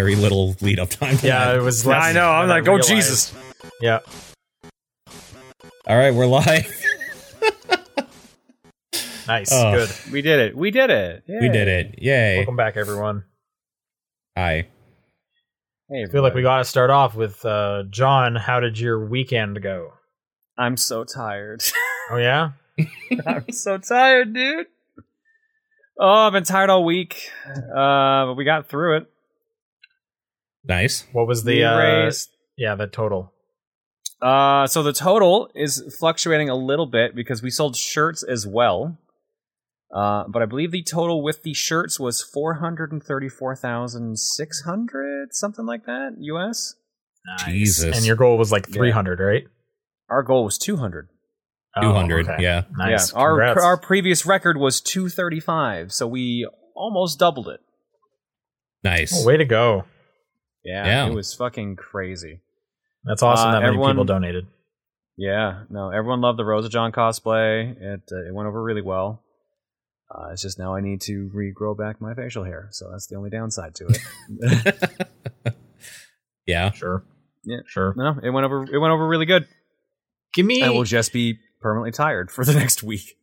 very little lead up time. Yeah, that. it was. Less I know. I'm like, oh. Jesus. Yeah. All right, we're live. Nice. Oh. Good. We did it. We did it. we did it. Yay! Welcome back, everyone. Hi. Hey, I feel like we got to start off with uh, John. How did your weekend go? I'm so tired. Oh yeah. I'm so tired, dude. Oh, I've been tired all week. Uh, but we got through it. Nice. What was the uh, raised- yeah the total? Uh, so the total is fluctuating a little bit because we sold shirts as well. Uh, but I believe the total with the shirts was four hundred and thirty-four thousand six hundred, something like that, US. Nice. Jesus. And your goal was like Yeah. 300, right? Our goal was two hundred. Oh, 200, okay. yeah. Nice. Yeah, our Congrats. our previous record was two thirty-five, so we almost doubled it. Nice. Oh, way to go. Yeah, Yeah. it was fucking crazy. That's awesome Uh, that many everyone- people donated. Yeah, no, everyone loved the Rosa John cosplay. It uh, it went over really well. Uh, it's just now I need to regrow back my facial hair, so that's the only downside to it. yeah. Sure. Yeah. Sure. no, it went over. It went over really good. Give me I will just be permanently tired for the next week.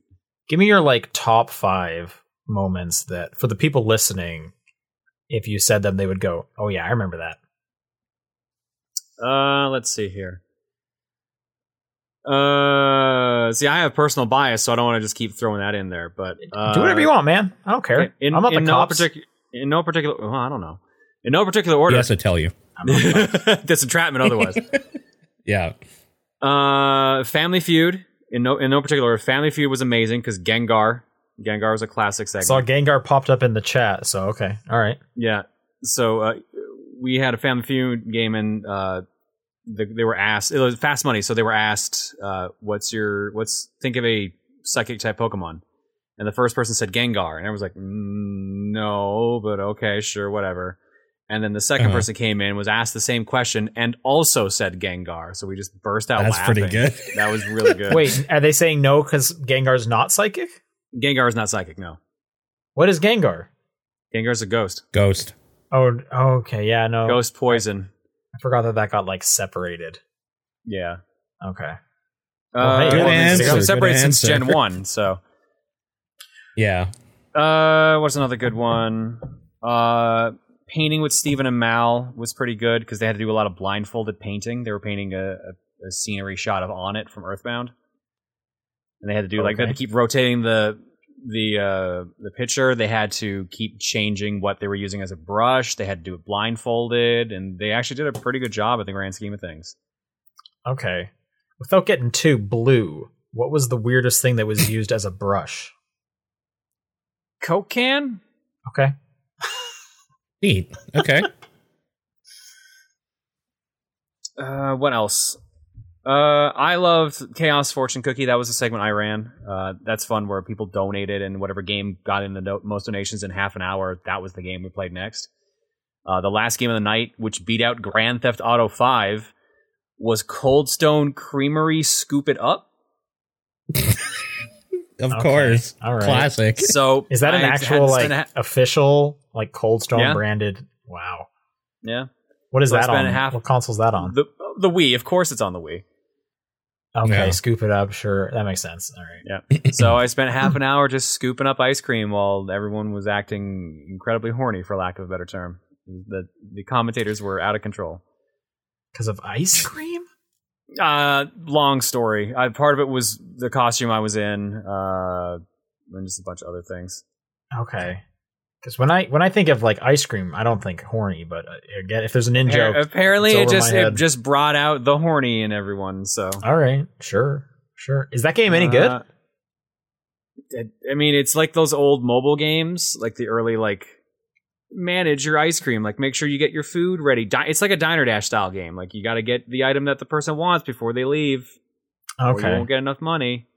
give me your like top 5 moments that for the people listening if you said them they would go, "Oh yeah, I remember that." Uh, let's see here. Uh, see, I have personal bias, so I don't want to just keep throwing that in there. But uh, Do whatever you want, man. I don't care. In, I'm not in the no cops. particular, in no particular. Well, I don't know. In no particular He order. has to tell you. I'm not the cops. That's entrapment. Otherwise, Yeah. uh, Family Feud. In no in no particular order. Family Feud was amazing because Gengar. Gengar was a classic segment. Saw Gengar popped up in the chat, so okay. All right. Yeah. So uh, we had a Family Feud game, and uh, the, they were asked. It was fast money, so they were asked, uh, "What's your what's think of a psychic type Pokemon?" And the first person said Gengar, and everyone was like, mm, "No, but okay, sure, whatever." And then the 2nd Uh-huh. person came in, was asked the same question, and also said Gengar. So we just burst out That's laughing. pretty good. That was really good. Wait, are they saying no because Gengar's not psychic? Gengar is not psychic. No, What is Gengar? Gengar's a ghost. Ghost. Oh, okay. Yeah, no. Ghost poison. I forgot that that got like separated. Yeah. Okay. Uh, hey, good well, answer, been good separated since. Gen One. So, Yeah. uh, what's another good one? Uh, painting with Stephen and Mal was pretty good because they had to do a lot of blindfolded painting. They were painting a, a, a scenery shot of Onett from Earthbound, and they had to do like they had to keep rotating the the uh, the picture. They had to keep changing what they were using as a brush. They had to do it blindfolded, and they actually did a pretty good job in the grand scheme of things. Okay. Without getting too blue, what was the weirdest thing that was used as a brush? Coke can. Okay. Neat. Okay. Uh, what else? Uh, I loved Chaos Fortune Cookie. That was a segment I ran. Uh, that's fun where people donated and whatever game got in the no- most donations in half an hour, that was the game we played next. Uh, the last game of the night, which beat out Grand Theft Auto 5, was Cold Stone Creamery Scoop It Up. Of Okay. course. All right. Classic. So Is that an I actual like spend a- official like Cold Stone Yeah. branded? Wow. yeah What is So that on? half- what console's that on? the the Wii? Of course, it's on the Wii. Okay, Yeah. scoop it up. Sure, that makes sense. All right. Yeah. So I spent half an hour just scooping up ice cream while everyone was acting incredibly horny, for lack of a better term. The the commentators were out of control. Because of ice cream. Uh, long story. Uh, part of it was the costume I was in, uh, and just a bunch of other things. Okay. Because when I when I think of like ice cream, I don't think horny. But uh, again, if there's an in joke, Apparently, it just it just brought out the horny in everyone. So all right, sure, sure. Is that game any good? Uh, it- I mean, it's like those old mobile games, like the early like manage your ice cream, like make sure you get your food ready. Di- it's like a diner dash style game. Like you got to get the item that the person wants before they leave, or you won't get enough money.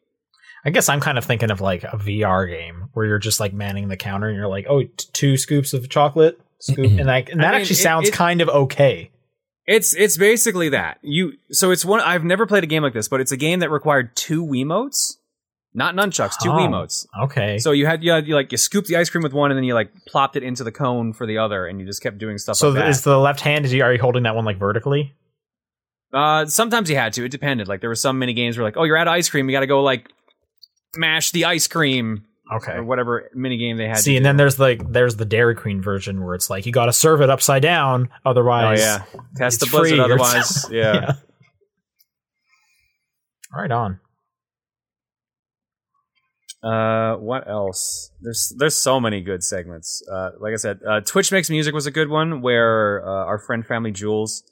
I guess I'm kind of thinking of like a VR game where you're just like manning the counter and you're like, oh, t- two scoops of chocolate, scoop, and like, and I that mean, actually sounds it- kind of okay. It's it's basically that you. So it's one. I've never played a game like this, but it's a game that required two Wiimotes, not nunchucks, two Oh. Wiimotes. Okay. So you had you had you like you scooped the ice cream with one, and then you like plopped it into the cone for the other, and you just kept doing stuff. so like that. is the left hand? Is you are you holding that one like vertically? Uh, sometimes you had to. It depended. Like there were some mini games where like, oh, you're out of ice cream. You got to go like mash the ice cream Okay. or whatever mini game they had. See, and do. then there's like there's the Dairy Queen version where it's like you got to serve it upside down, oh otherwise. yeah, test the blizzard. free Otherwise, something. yeah. Right on. Uh, what else? There's there's so many good segments. Uh, like I said, uh, Twitch makes music was a good one where uh, our friend Family Jules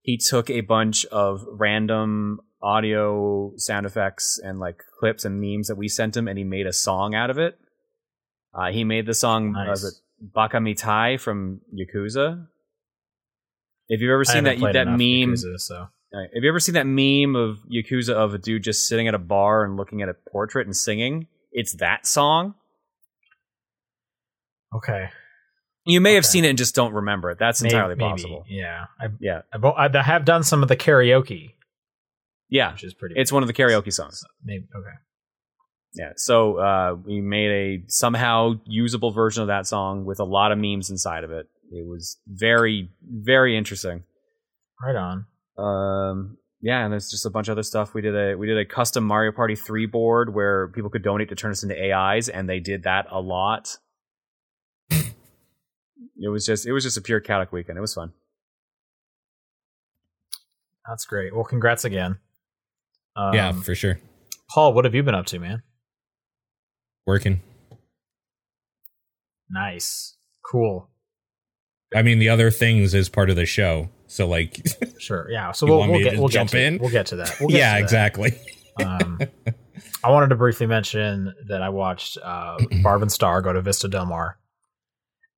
he took a bunch of random audio sound effects and like clips and memes that we sent him, and he made a song out of it. Uh, he made the song Nice. the Baka Mitai from Yakuza. If you've ever seen that that meme, Yakuza, so uh, Have you ever seen that meme of Yakuza of a dude just sitting at a bar and looking at a portrait and singing? It's that song. okay. You may have seen it and just don't remember it. That's Maybe- entirely maybe, possible. Yeah, I, Yeah. I, I have done some of the karaoke, Yeah. which is pretty. It's one of the karaoke songs. Maybe okay. Yeah. So uh, we made a somehow usable version of that song with a lot of memes inside of it. It was very, very interesting. Right on. Um, yeah, and there's just a bunch of other stuff. We did a we did a custom Mario Party three board where people could donate to turn us into AIs, and they did that a lot. it was just it was just a pure chaotic weekend. It was fun. That's great. Well, congrats again. Um, yeah, for sure. Paul, what have you been up to, man? Working. Nice. Cool. I mean, the other things is part of the show. So, like, Sure. Yeah. So we'll, we'll get we'll get jump to in? we'll get to that. We'll get yeah, to that. exactly. Um, I wanted to briefly mention that I watched uh, Barb and Star go to Vista Del Mar.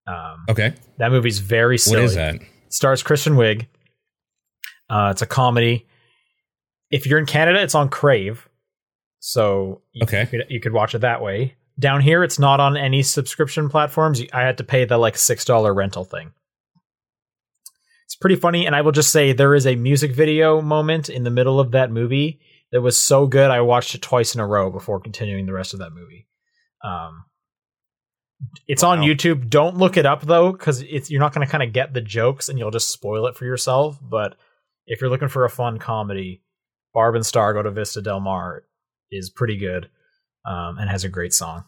Um, Okay. That movie's very silly. What is that? stars Kristen Wiig. Uh, it's a comedy. If you're in Canada, it's on Crave, so you, Okay. could, you could watch it that way. Down here, it's not on any subscription platforms. I had to pay the like six dollar rental thing. It's pretty funny, and I will just say there is a music video moment in the middle of that movie that was so good. I watched it twice in a row before continuing the rest of that movie. Um, it's on YouTube. Don't look it up though, because it's you're not going to kind of get the jokes, and you'll just spoil it for yourself. But if you're looking for a fun comedy, Barb and Star Go to Vista Del Mar is pretty good, um, and has a great song.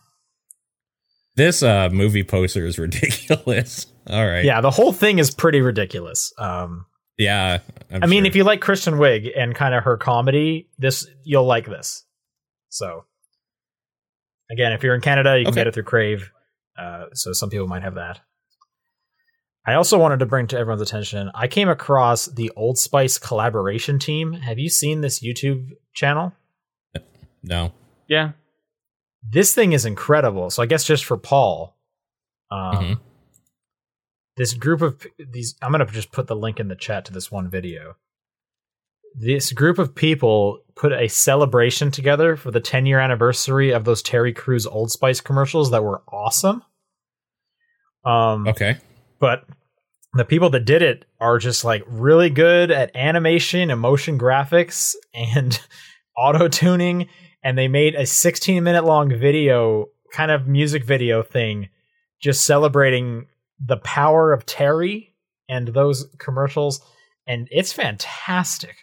This uh movie poster is ridiculous. All right. Yeah, the whole thing is pretty ridiculous. Um, Yeah. I'm I mean, sure. if you like Kristen Wiig and kind of her comedy, this you'll like this. So, again, if you're in Canada, you can Okay. get it through Crave. Uh, so some people might have that. I also wanted to bring to everyone's attention. I came across the Old Spice collaboration team. Have you seen this YouTube channel? no. Yeah. This thing is incredible. So I guess just for Paul, um, Mhm. this group of these i'm going to just put the link in the chat to this one video this group of people put a celebration together for the 10 year anniversary of those terry Crews old spice commercials that were awesome um Okay. but the people that did it are just like really good at animation and motion graphics and auto tuning and they made a 16 minute long video kind of music video thing just celebrating the power of terry and those commercials and it's fantastic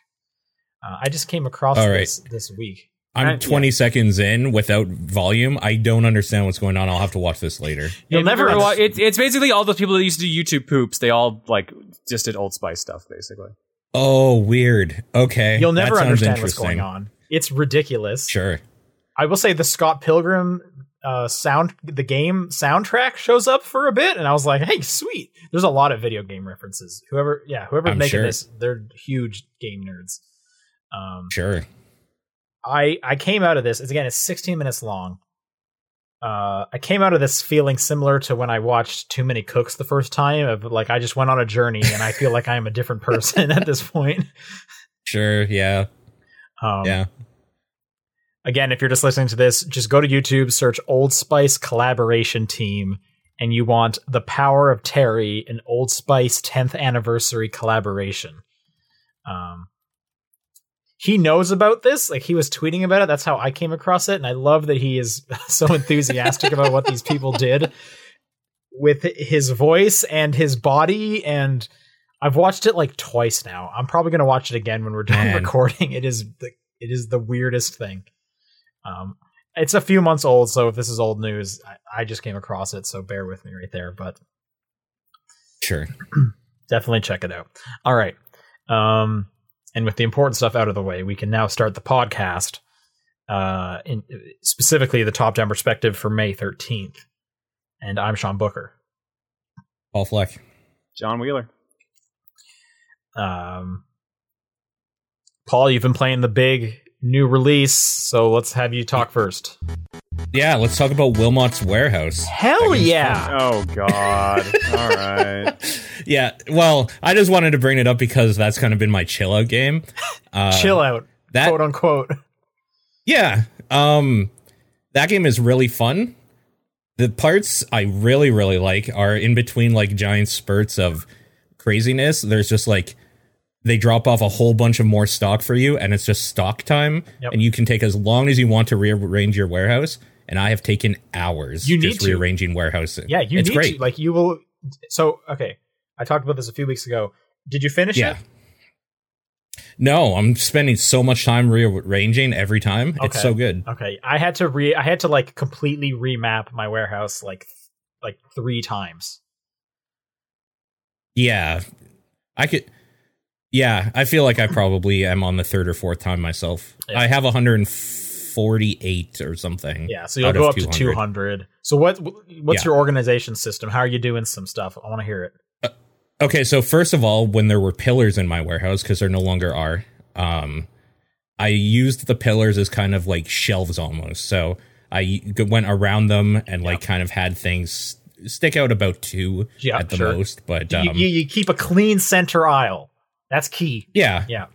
uh, i just came across All right. this this week I'm Uh, 20 seconds in without volume. I don't understand what's going on. I'll have to watch this later. you'll never you ever wa- it, it's basically all those people that used to do YouTube poops. They all like just did Old Spice stuff, basically. Oh, weird. Okay. you'll never sounds understand what's going on it's ridiculous Sure. I will say the Scott Pilgrim uh, sound, the game soundtrack shows up for a bit, and I was like, "Hey, sweet!" There's a lot of video game references. Whoever, yeah, whoever's I'm making sure. this, they're huge game nerds. Um, Sure. I I came out of this. It's again, it's 16 minutes long. Uh, I came out of this feeling similar to when I watched Too Many Cooks the first time. Of like, I just went on a journey, and I feel like I am a different person at this point. Sure. Yeah. Um, yeah. again, if you're just listening to this, just go to YouTube, search Old Spice collaboration team, and you want the power of Terry, an Old Spice 10th anniversary collaboration. Um, he knows about this. Like he was tweeting about it. That's how I came across it, and I love that he is so enthusiastic about what these people did with his voice and his body. And I've watched it like twice now. I'm probably gonna watch it again when we're done Man. recording. It is the it is the weirdest thing. Um, it's a few months old, so if this is old news, I, I just came across it, so bear with me right there. But Sure. definitely check it out. All right. Um, and with the important stuff out of the way, we can now start the podcast. Uh, in specifically the top down perspective for May 13th. And I'm Sean Booker. Paul Fleck. John Wheeler. Um, Paul, you've been playing the big new release, so let's have you talk first. Yeah, let's talk about Wilmot's Warehouse. Hell game's yeah! Oh God. All right. Yeah, well, I just wanted to bring it up because that's kind of been my chill out game. Uh, Chill out, that quote unquote. Yeah. Um that game is really fun. The parts I really really like are in between like giant spurts of craziness. There's just like they drop off a whole bunch of more stock for you and it's just stock time Yep. and you can take as long as you want to rearrange your warehouse and I have taken hours You just rearranging warehouses. Yeah, you it's need great. to. Like you will. So okay, I talked about this a few weeks ago. Did you finish yeah. it? No, I'm spending so much time rearranging every time. It's so good. Okay, I had to re. I had to like completely remap my warehouse like like three times. Yeah. I could Yeah, I feel like I probably am on the third or fourth time myself. Yeah. I have 148 or something. Yeah, so you'll go up to 200. 200. So what what's Yeah. your organization system? How are you doing some stuff? I want to hear it. Okay, so first of all, when there were pillars in my warehouse because there no longer are, um I used the pillars as kind of like shelves almost. So I went around them and like kind of had things stick out about two Yeah, at the sure. most, but You, um, you, you keep a clean center aisle. That's key. yeah, Yeah.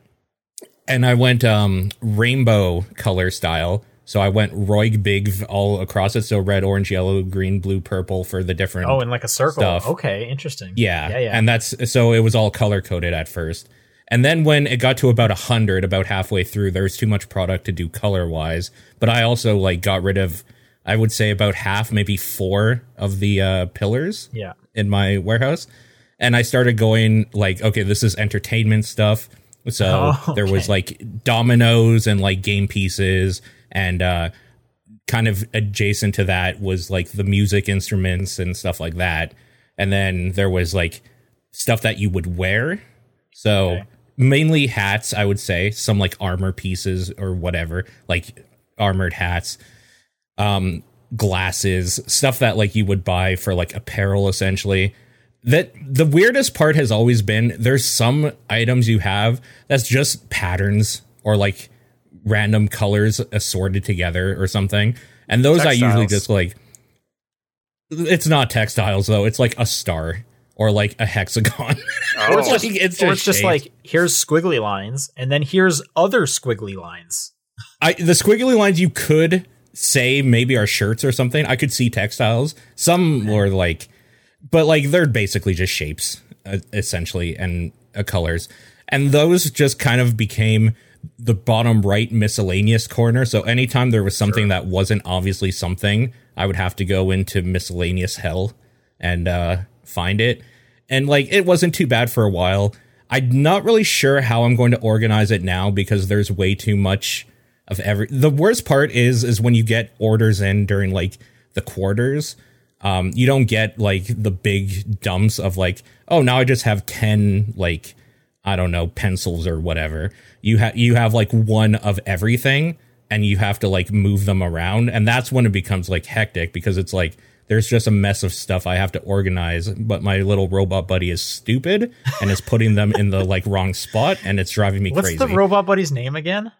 and I went um rainbow color style. So I went ROYGBIV all across it. So red, orange, yellow, green, blue, purple for the different. Oh, in like a circle. Stuff. Okay, interesting. yeah, yeah, yeah. And that's so it was all color coded at first, and then when it got to about a hundred, about halfway through, there was too much product to do color wise. But I also like got rid of, I would say about half, maybe four of the uh, pillars yeah. in my warehouse and i started going like okay this is entertainment stuff so Oh, there was like dominoes and like game pieces and uh kind of adjacent to that was like the music instruments and stuff like that. And then there was like stuff that you would wear. So Okay. mainly hats i would say. Some like armor pieces or whatever like armored hats. Um glasses. Stuff that like you would buy for like apparel essentially. That the weirdest part has always been there's some items you have that's just patterns or like random colors assorted together or something and those i usually just like it's not textiles though it's like a star or like a hexagon Or it's Oh. just, Like, it's or just it's just like here's squiggly lines, and then here's other squiggly lines. I the squiggly lines you could say maybe are shirts or something. I could see textiles. Some were like, but like they're basically just shapes uh, essentially and uh, colors, and those just kind of became the bottom right miscellaneous corner. So anytime there was something that wasn't obviously something, I would have to go into miscellaneous hell and uh, find it. And like it wasn't too bad for a while. I'm not really sure how I'm going to organize it now because there's way too much of every. The worst part is is when you get orders in during like the quarters. Um, you don't get like the big dumps of like, oh, now I just have ten like I don't know pencils or whatever. You have you have like one of everything, and you have to like move them around, and that's when it becomes like hectic because it's like there's just a mess of stuff I have to organize. But my little robot buddy is stupid and is putting them in the like wrong spot, and it's driving me What's crazy. What's the robot buddy's name again?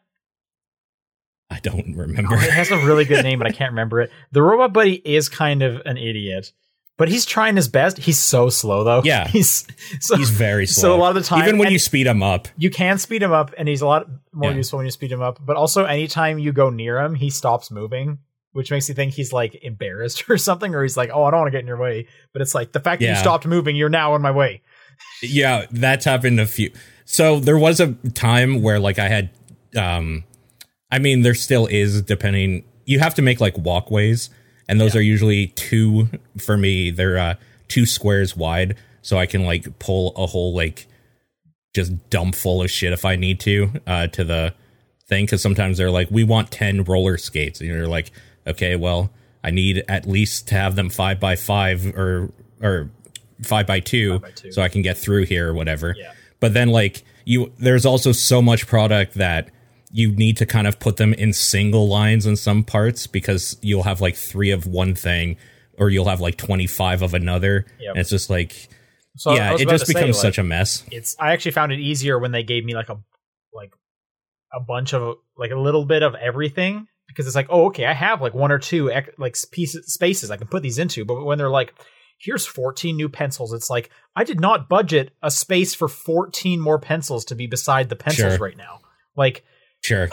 I don't oh, remember. Oh, it has a really good name, but I can't remember it. The robot buddy is kind of an idiot, but he's trying his best. He's so slow though. Yeah. he's so He's very slow. So a lot of the time, even when you speed him up, you can speed him up, and he's a lot more Yeah. useful when you speed him up. But also, anytime you go near him, he stops moving, which makes you think he's like embarrassed or something, or he's like, "Oh, I don't want to get in your way." But it's like the fact that you stopped moving, you're now in my way. yeah, that's happened a few. So there was a time where like I had um, I mean, there still is depending. You have to make like walkways, and those Yeah. are usually two for me. They're uh, two squares wide, so I can like pull a whole like just dump full of shit if I need to uh, to the thing. Because sometimes they're like, we want ten roller skates, and you're like, okay, well, I need at least to have them five by five or or five by two, by two. so I can get through here or whatever. Yeah. But then like you, there's also so much product that you need to kind of put them in single lines in some parts because you'll have like three of one thing or you'll have like 25 of another. Yep. And it's just like, So yeah, it just to say, becomes like, such a mess. it's I actually found it easier when they gave me like a like a bunch of like a little bit of everything because it's like oh okay I have like one or two like pieces spaces I can put these into but when they're like here's 14 new pencils it's like I did not budget a space for 14 more pencils to be beside the pencils Sure. right now like Sure.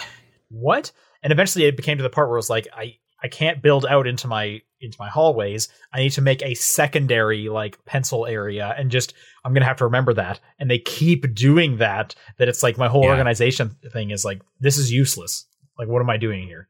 what? And eventually it became to the part where it was like i i can't build out into my into my hallways. I need to make a secondary like pencil area and just i'm gonna have to remember that. And they keep doing that that it's like my whole Yeah. organization thing is like this is useless. Like what am i doing here?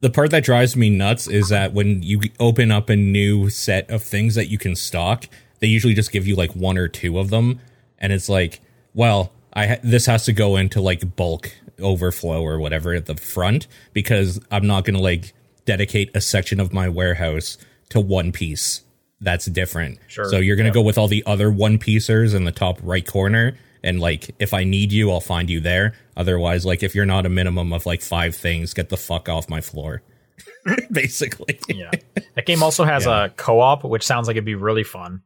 The part that drives me nuts is that when you open up a new set of things that you can stock, they usually just give you like one or two of them, and it's like, well, I ha- this has to go into like bulk overflow or whatever at the front because I'm not going to like dedicate a section of my warehouse to one piece that's different. Sure. So you're going to Yep. go with all the other one piecers in the top right corner. And like, if I need you, I'll find you there. Otherwise, like, if you're not a minimum of like five things, get the fuck off my floor. Basically. yeah that game also has Yeah. a co-op which sounds like it'd be really fun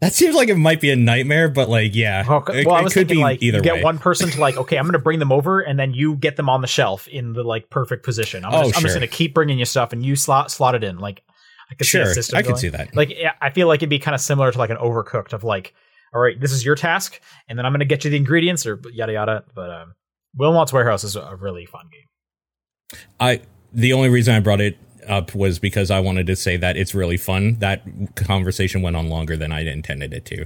That seems like it might be a nightmare, but like, yeah. well, it, well i it was could thinking be like either you get way. one person to like okay i'm gonna bring them over and then you get them on the shelf in the like perfect position i'm, Oh, just, I'm just gonna keep bringing you stuff and you slot slot it in like i could see a Sure, system I could see that. like yeah, i feel like it'd be kind of similar to like an overcooked of like all right this is your task and then i'm gonna get you the ingredients or yada yada but um wilmot's warehouse is a really fun game I the only reason I brought it up was because I wanted to say that it's really fun. That conversation went on longer than I intended it to.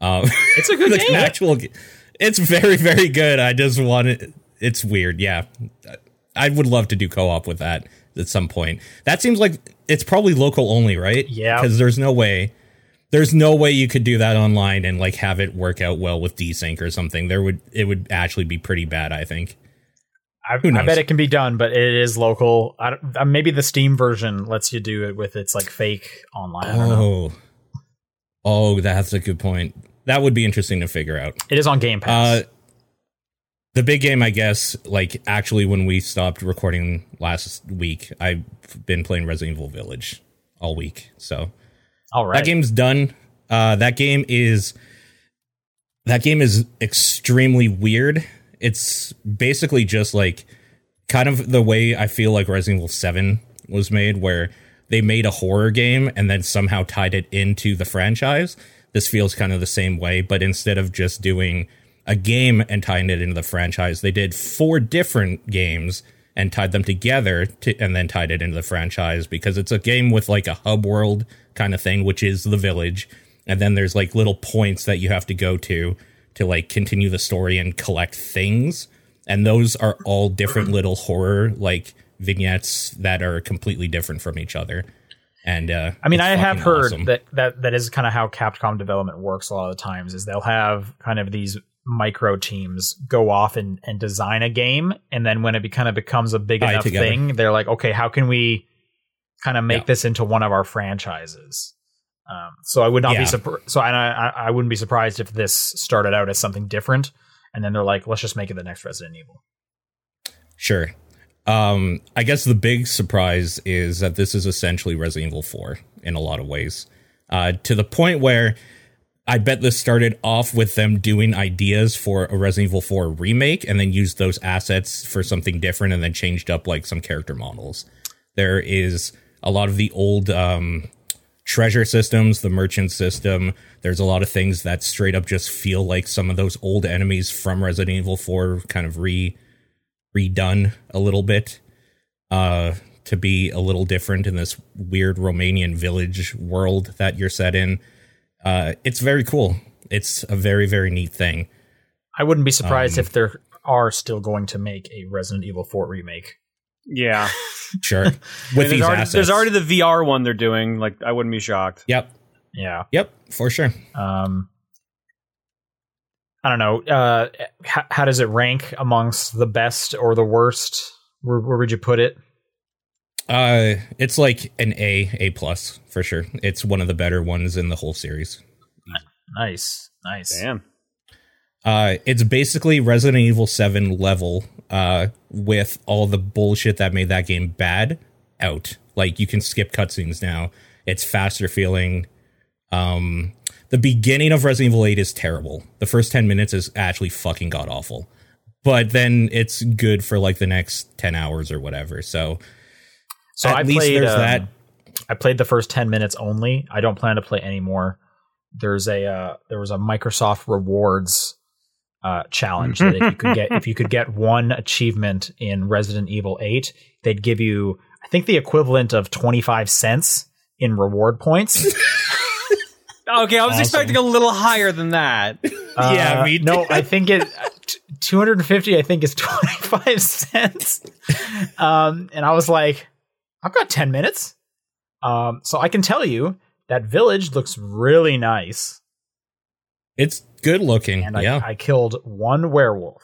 Um, it's a good the game actual, it's very very good. I just wanted. It's weird. Yeah, I would love to do co-op with that at some point. That seems like it's probably local only, right? Yeah. because there's no way. There's no way you could do that online and like have it work out well with desync or something. There would it would actually be pretty bad. I think. I, I bet it can be done, but it is local. Uh, maybe the Steam version lets you do it with its like fake online. I don't know. Oh, oh, that's a good point. That would be interesting to figure out. It is on Game Pass. Uh, the big game, I guess, like actually, when we stopped recording last week, I've been playing Resident Evil Village all week. So All right. that game's done. Uh, that game is that game is extremely weird. It's basically just like kind of the way I feel like Resident Evil 7 was made, where they made a horror game and then somehow tied it into the franchise. This feels kind of the same way, but instead of just doing a game and tying it into the franchise, they did four different games and tied them together to, and then tied it into the franchise because it's a game with like a hub world kind of thing, which is the village. And then there's like little points that you have to go to to like continue the story and collect things. And those are all different little horror like vignettes that are completely different from each other. And uh I mean, I have heard awesome. that, that that is kind of how Capcom development works a lot of the times is they'll have kind of these micro teams go off and, and design a game and then when it be, kind of becomes a big enough together. thing they're like okay how can we kind of make Yeah. this into one of our franchises um, so i would not Yeah. be so and I I wouldn't be surprised if this started out as something different and then they're like let's just make it the next resident evil Sure. Um, I guess the big surprise is that this is essentially Resident Evil 4 in a lot of ways. Uh, to the point where I bet this started off with them doing ideas for a Resident Evil 4 remake and then used those assets for something different and then changed up like some character models. There is a lot of the old um, treasure systems, the merchant system. There's a lot of things that straight up just feel like some of those old enemies from Resident Evil 4 kind of re redone a little bit uh to be a little different in this weird Romanian village world that you're set in. Uh it's very cool. It's a very very neat thing. i wouldn't be surprised Um, if they're are still going to make a Resident Evil 4 remake. Yeah, Sure. With there's these already, assets. there's already the VR one they're doing. Like, I wouldn't be shocked. Yep. Yeah. Yep. For sure. Um, I don't know. Uh, how, how does it rank amongst the best or the worst? Where, where would you put it? Uh, it's like an A, A plus for sure. It's one of the better ones in the whole series. Nice, nice. Damn. Uh, it's basically Resident Evil 7 level, uh, with all the bullshit that made that game bad out. Like you can skip cutscenes now. It's faster feeling. Um, the beginning of Resident Evil 8 is terrible. The first 10 minutes is actually fucking god awful. But then it's good for like the next 10 hours or whatever. So, So At I least played. there's um, that. I played the first ten minutes only. I don't plan to play anymore. There's a uh, there was a Microsoft rewards uh, challenge that if you could get if you could get one achievement in Resident Evil Eight, they'd give you I think the equivalent of twenty five cents in reward points. Okay, I was Awesome. expecting a little higher than that. Yeah, Uh, me no. I think it. Two hundred and fifty, I think, is twenty five cents. Um, and I was like, I've got ten minutes. Um, so I can tell you that village looks really nice, It's good looking. and yeah. I, I killed one werewolf.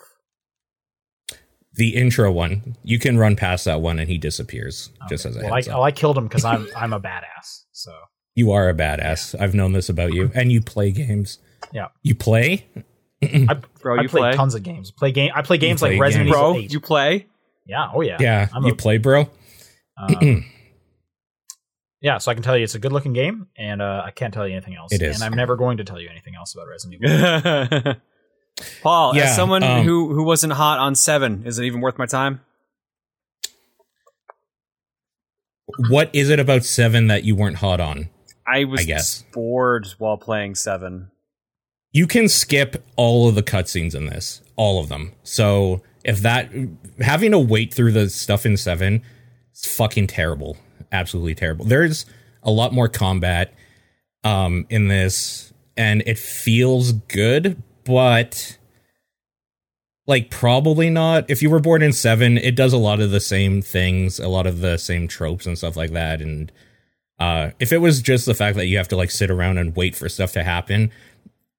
the intro one, you can run past that one and he disappears. Just as Well, I, heads well, I killed him because I'm I'm a badass. So You are a badass. I've known this about you, and you play games. Yeah. You play? I, Bro, I you play, play? tons of games. Play game. I play games play like Resident. Evil Bro, 8. you play? yeah. Oh yeah. Yeah. I'm you a- play, bro? Um, yeah, so I can tell you it's a good looking game, and uh, I can't tell you anything else. It is. and I'm never going to tell you anything else about Resident Evil. Paul, Yeah, as someone um, who who wasn't hot on seven, is it even worth my time? What is it about seven that you weren't hot on? I was I guess. bored while playing seven. You can skip all of the cutscenes in this, all of them. So if that having to wait through the stuff in seven, it's fucking terrible, absolutely terrible. There's a lot more combat um, in this, and it feels good, but like probably not. If you were born in seven, it does a lot of the same things, a lot of the same tropes and stuff like that, and uh, if it was just the fact that you have to like sit around and wait for stuff to happen,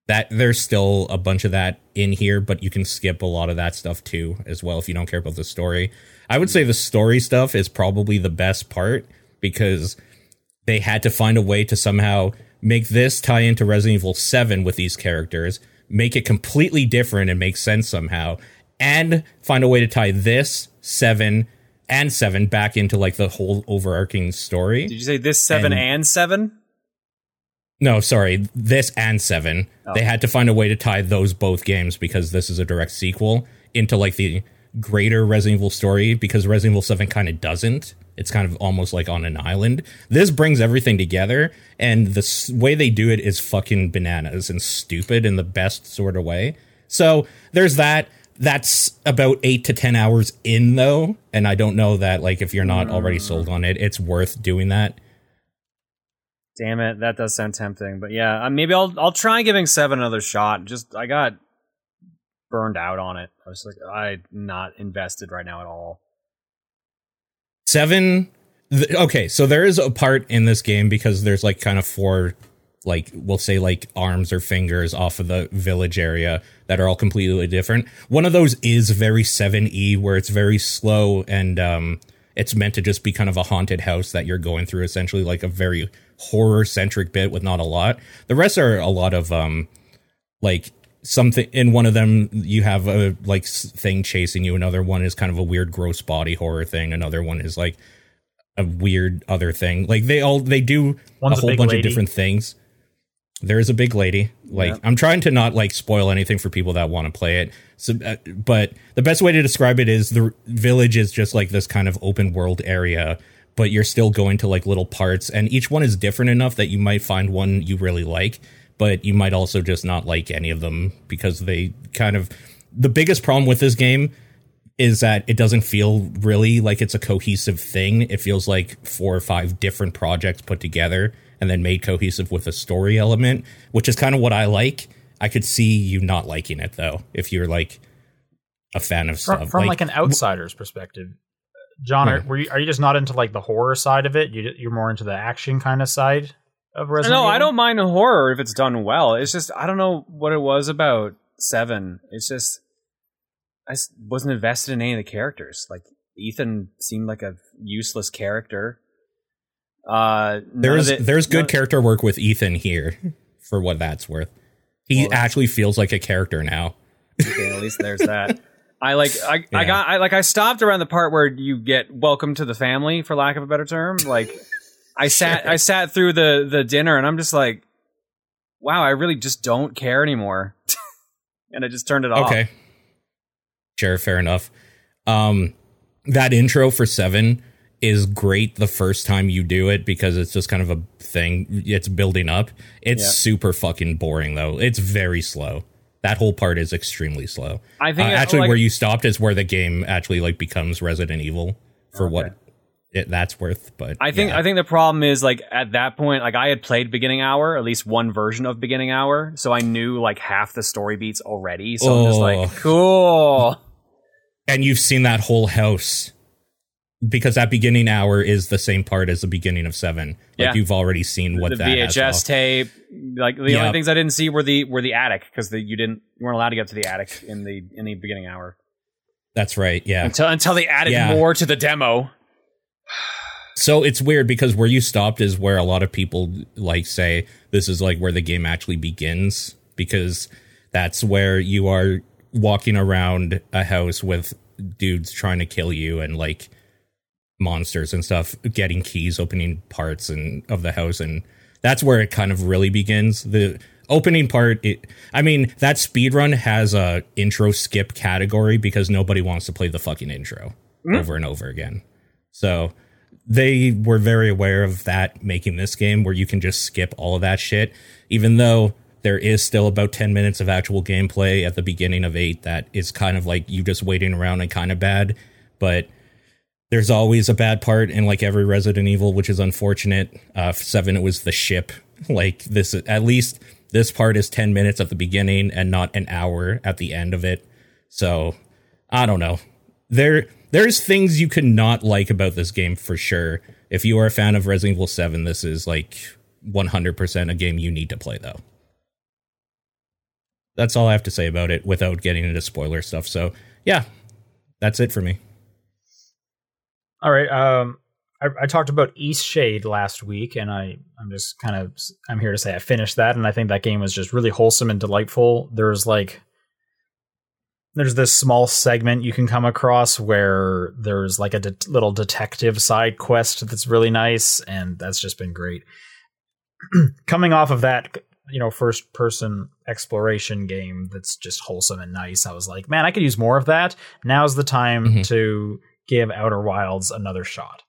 that there's still a bunch of that in here, but you can skip a lot of that stuff too as well if you don't care about the story. I would say the story stuff is probably the best part because they had to find a way to somehow make this tie into Resident Evil 7 with these characters, make it completely different and make sense somehow, and find a way to tie this 7 and 7 back into like the whole overarching story. Did you say this seven And- and, seven? No, sorry, this and seven. Oh. They had to find a way to tie those both games because this is a direct sequel into like the greater Resident Evil story because Resident Evil 7 kind of doesn't. It's kind of almost like on an island. This brings everything together, and the s- way they do it is fucking bananas and stupid in the best sort of way. So there's that. That's about eight to 10 hours in, though. And I don't know that, like, if you're not already sold on it, it's worth doing that. Damn it, that does sound tempting. But yeah, uh, maybe I'll I'll try giving seven another shot. Just I got burned out on it. I was like, I'm not invested right now at all. Seven th- okay so there is a part in this game because there's like kind of four like we'll say like arms or fingers off of the village area that are all completely different. One of those is very 7e where it's very slow and um it's meant to just be kind of a haunted house that you're going through essentially like a very horror centric bit with not a lot. The rest are a lot of um like something in one of them you have a like thing chasing you. Another one is kind of a weird gross body horror thing. Another one is like a weird other thing. Like they all they do One's a a whole big bunch lady. of different things. There is a big lady. Like Yeah. i'm trying to not like spoil anything for people that want to play it. So uh, but the best way to describe it is the village is just like this kind of open world area but you're still going to like little parts and each one is different enough that you might find one you really like but you might also just not like any of them because they kind of the biggest problem with this game is that it doesn't feel really like it's a cohesive thing. It feels like four or five different projects put together and then made cohesive with a story element, which is kind of what I like. I could see you not liking it though, if you're like a fan of from, stuff. from like, an outsider's perspective. John, are, Yeah. you, are you just not into like the horror side of it? You, you're more into the action kind of side of Resident no, Evil. I don't mind horror if it's done well. It's just I don't know what it was about Seven. It's just I wasn't invested in any of the characters. Like Ethan seemed like a useless character. Uh, there's it- there's good none- character work with Ethan here, for what that's worth. He Well, actually feels like a character now. Okay, at least there's that. I like I, I got I like I stopped around the part where you get welcome to the family for lack of a better term. Like I sat I sat through the the dinner and I'm just like wow, I really just don't care anymore. and I just turned it off. Okay. Sure, fair enough. Um that intro for 7 is great the first time you do it because it's just kind of a thing it's building up. It's Yeah. super fucking boring though. It's very slow. That whole part is extremely slow. I think Uh, actually like- where you stopped is where the game actually like becomes Resident Evil for Okay. what it, that's worth, but I think yeah. I think the problem is like at that point, like I had played beginning hour, at least one version of beginning hour, so I knew like half the story beats already. So I'm just Oh. like, cool. and you've seen that whole house because that beginning hour is the same part as the beginning of seven. Like Yeah. you've already seen what the that VHS tape, like the Yeah. only things I didn't see were the were the attic because you didn't you weren't allowed to get to the attic in the in the beginning hour That's right. Yeah. until until they added Yeah. more to the demo. So it's weird because where you stopped is where a lot of people like say this is like where the game actually begins because that's where you are walking around a house with dudes trying to kill you and like monsters and stuff getting keys opening parts and of the house and that's where it kind of really begins. The opening part it, i mean that speed run has a intro skip category because nobody wants to play the fucking intro hmm? over and over again. So they were very aware of that making this game where you can just skip all of that shit even though there is still about 10 minutes of actual gameplay at the beginning of 8 that is kind of like you just waiting around and kind of bad but there's always a bad part in like every Resident Evil, which is unfortunate. Uh, seven, it was the ship. Like this, at least this part is ten minutes at the beginning and not an hour at the end of it. So I don't know. There, there's things you could not like about this game for sure. If you are a fan of Resident Evil Seven, this is like 100% a game you need to play though. That's all I have to say about it without getting into spoiler stuff. So yeah, that's it for me. All right. Um, I, I talked about Eastshade last week, and I I'm just kind of I'm here to say I finished that, and I think that game was just really wholesome and delightful. There's like there's this small segment you can come across where there's like a det- little detective side quest that's really nice, and that's just been great. Coming off of that, you know, first person exploration game that's just wholesome and nice, I was like, man, I could use more of that. Now's the time Mhm. to give Outer Wilds another shot.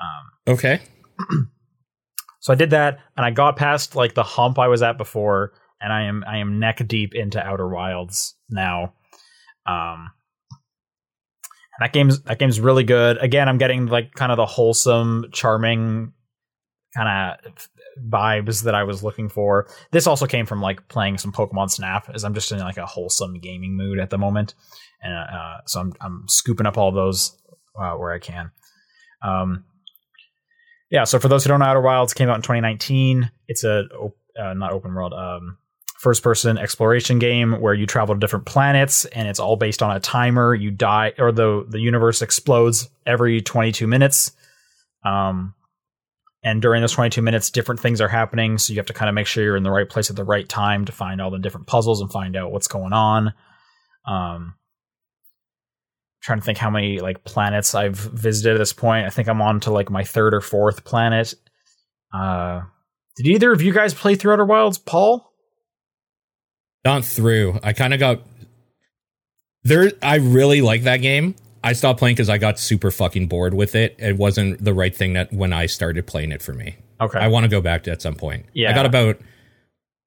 Um, Okay. so I did that, and I got past like the hump I was at before, and I am I am neck deep into Outer Wilds now. Um, and that game's that game's really good. Again, I'm getting like kind of the wholesome, charming kind of vibes that I was looking for. This also came from like playing some Pokemon Snap, as I'm just in like a wholesome gaming mood at the moment, and uh, so I'm I'm scooping up all those uh, where I can. Um, yeah, so for those who don't know, Outer Wilds came out in 2019. It's a uh, not open world, um, first person exploration game where you travel to different planets, and it's all based on a timer. You die, or the the universe explodes every 22 minutes. Um, and during those 22 minutes, different things are happening. So you have to kind of make sure you're in the right place at the right time to find all the different puzzles and find out what's going on. Um, trying to think how many like planets I've visited at this point. I think I'm on to like my third or fourth planet. Uh, did either of you guys play through Outer Wilds, Paul? Not through. I kind of got there. I really like that game. I stopped playing because I got super fucking bored with it. It wasn't the right thing that when I started playing it for me. Okay. I want to go back to at some point. Yeah. I got about,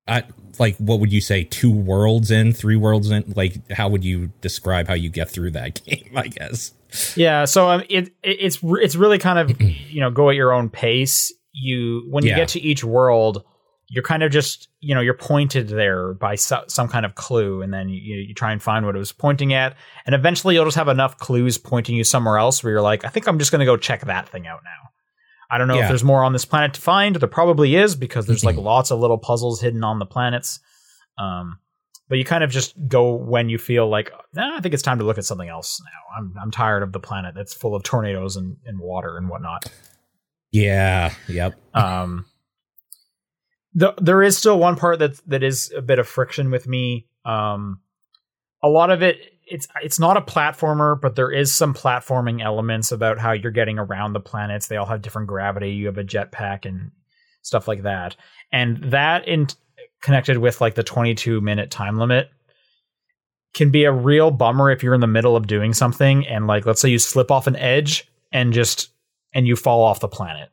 I like what would you say? Two worlds in, three worlds in. Like, how would you describe how you get through that game? I guess. Yeah, so um, it, it it's it's really kind of you know go at your own pace. You when you Yeah. get to each world, you're kind of just you know you're pointed there by so, some kind of clue and then you, you try and find what it was pointing at and eventually you'll just have enough clues pointing you somewhere else where you're like i think i'm just going to go check that thing out now i don't know Yeah. if there's more on this planet to find there probably is because there's like lots of little puzzles hidden on the planets um, but you kind of just go when you feel like nah, i think it's time to look at something else now i'm, I'm tired of the planet that's full of tornadoes and, and water and whatnot Yeah. Yep. um, the, there is still one part that that is a bit of friction with me. Um, a lot of it, it's it's not a platformer, but there is some platforming elements about how you're getting around the planets. They all have different gravity. You have a jetpack and stuff like that, and that in connected with like the 22 minute time limit can be a real bummer if you're in the middle of doing something and like let's say you slip off an edge and just and you fall off the planet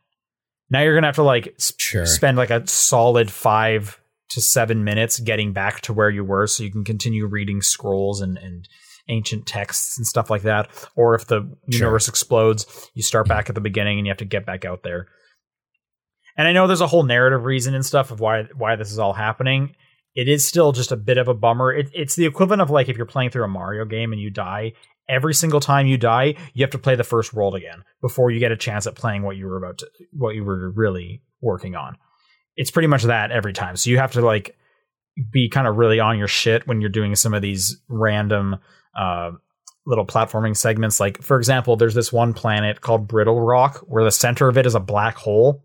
now you're gonna have to like s- Sure. spend like a solid five to seven minutes getting back to where you were so you can continue reading scrolls and, and ancient texts and stuff like that or if the Sure. universe explodes you start back at the beginning and you have to get back out there and i know there's a whole narrative reason and stuff of why why this is all happening it is still just a bit of a bummer it, it's the equivalent of like if you're playing through a mario game and you die every single time you die you have to play the first world again before you get a chance at playing what you were about to what you were really working on. It's pretty much that every time. So you have to like be kind of really on your shit when you're doing some of these random uh, little platforming segments. Like for example there's this one planet called brittle rock where the center of it is a black hole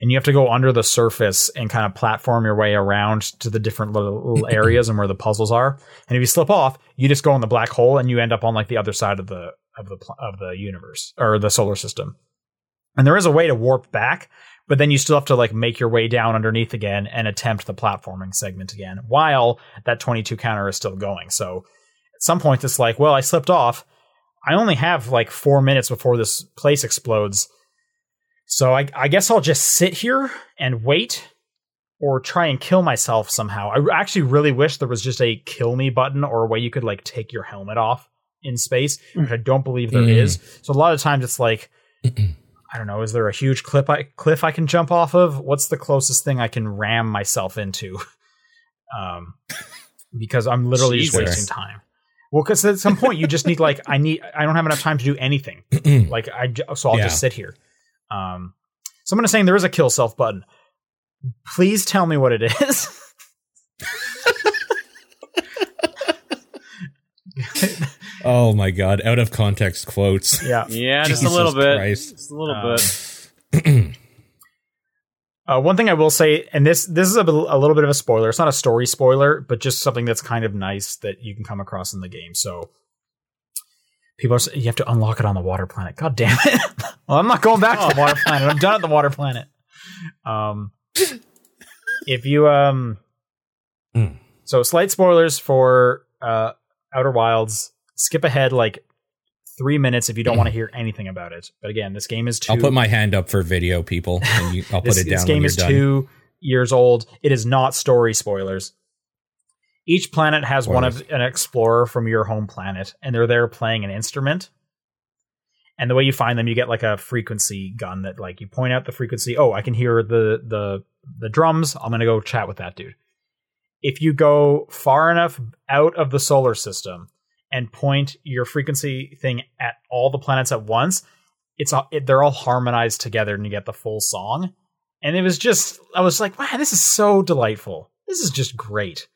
and you have to go under the surface and kind of platform your way around to the different little, little areas and where the puzzles are. And if you slip off, you just go in the black hole and you end up on like the other side of the of the of the universe or the solar system. And there is a way to warp back, but then you still have to like make your way down underneath again and attempt the platforming segment again while that 22 counter is still going. So at some point it's like, well, I slipped off. I only have like 4 minutes before this place explodes. So I, I guess I'll just sit here and wait or try and kill myself somehow. I actually really wish there was just a kill me button or a way you could like take your helmet off in space, which I don't believe there is. Mm. So a lot of times it's like I don't know, is there a huge cliff I cliff I can jump off of? What's the closest thing I can ram myself into? Um because I'm literally just wasting time. Well, because at some point you just need like I need I don't have enough time to do anything. Like I so I'll Yeah. just sit here. Um, someone is saying there is a kill self button. Please tell me what it is. oh my god! Out of context quotes. yeah. Yeah, just a little bit. Christ. Just a little Um, bit. Uh, one thing I will say, and this this is a, a little bit of a spoiler. It's not a story spoiler, but just something that's kind of nice that you can come across in the game. So people are saying you have to unlock it on the water planet. God damn it! well, I'm not going back to the water planet. I'm done at the water planet. Um, if you um, Hmm. so slight spoilers for uh Outer Wilds. Skip ahead like three minutes if you don't want to hear anything about it. But again, this game is two. I'll put my hand up for video, people, and you, I'll put it down this game is done. two years old. It is not story spoilers. Each planet has one of an explorer from your home planet, and they're there playing an instrument. And the way you find them, you get like a frequency gun that like you point out the frequency. Oh, I can hear the the the drums. I'm gonna go chat with that dude. If you go far enough out of the solar system and point your frequency thing at all the planets at once, it's all, it, they're all harmonized together and you get the full song. And it was just I was like, wow, this is so delightful. This is just great.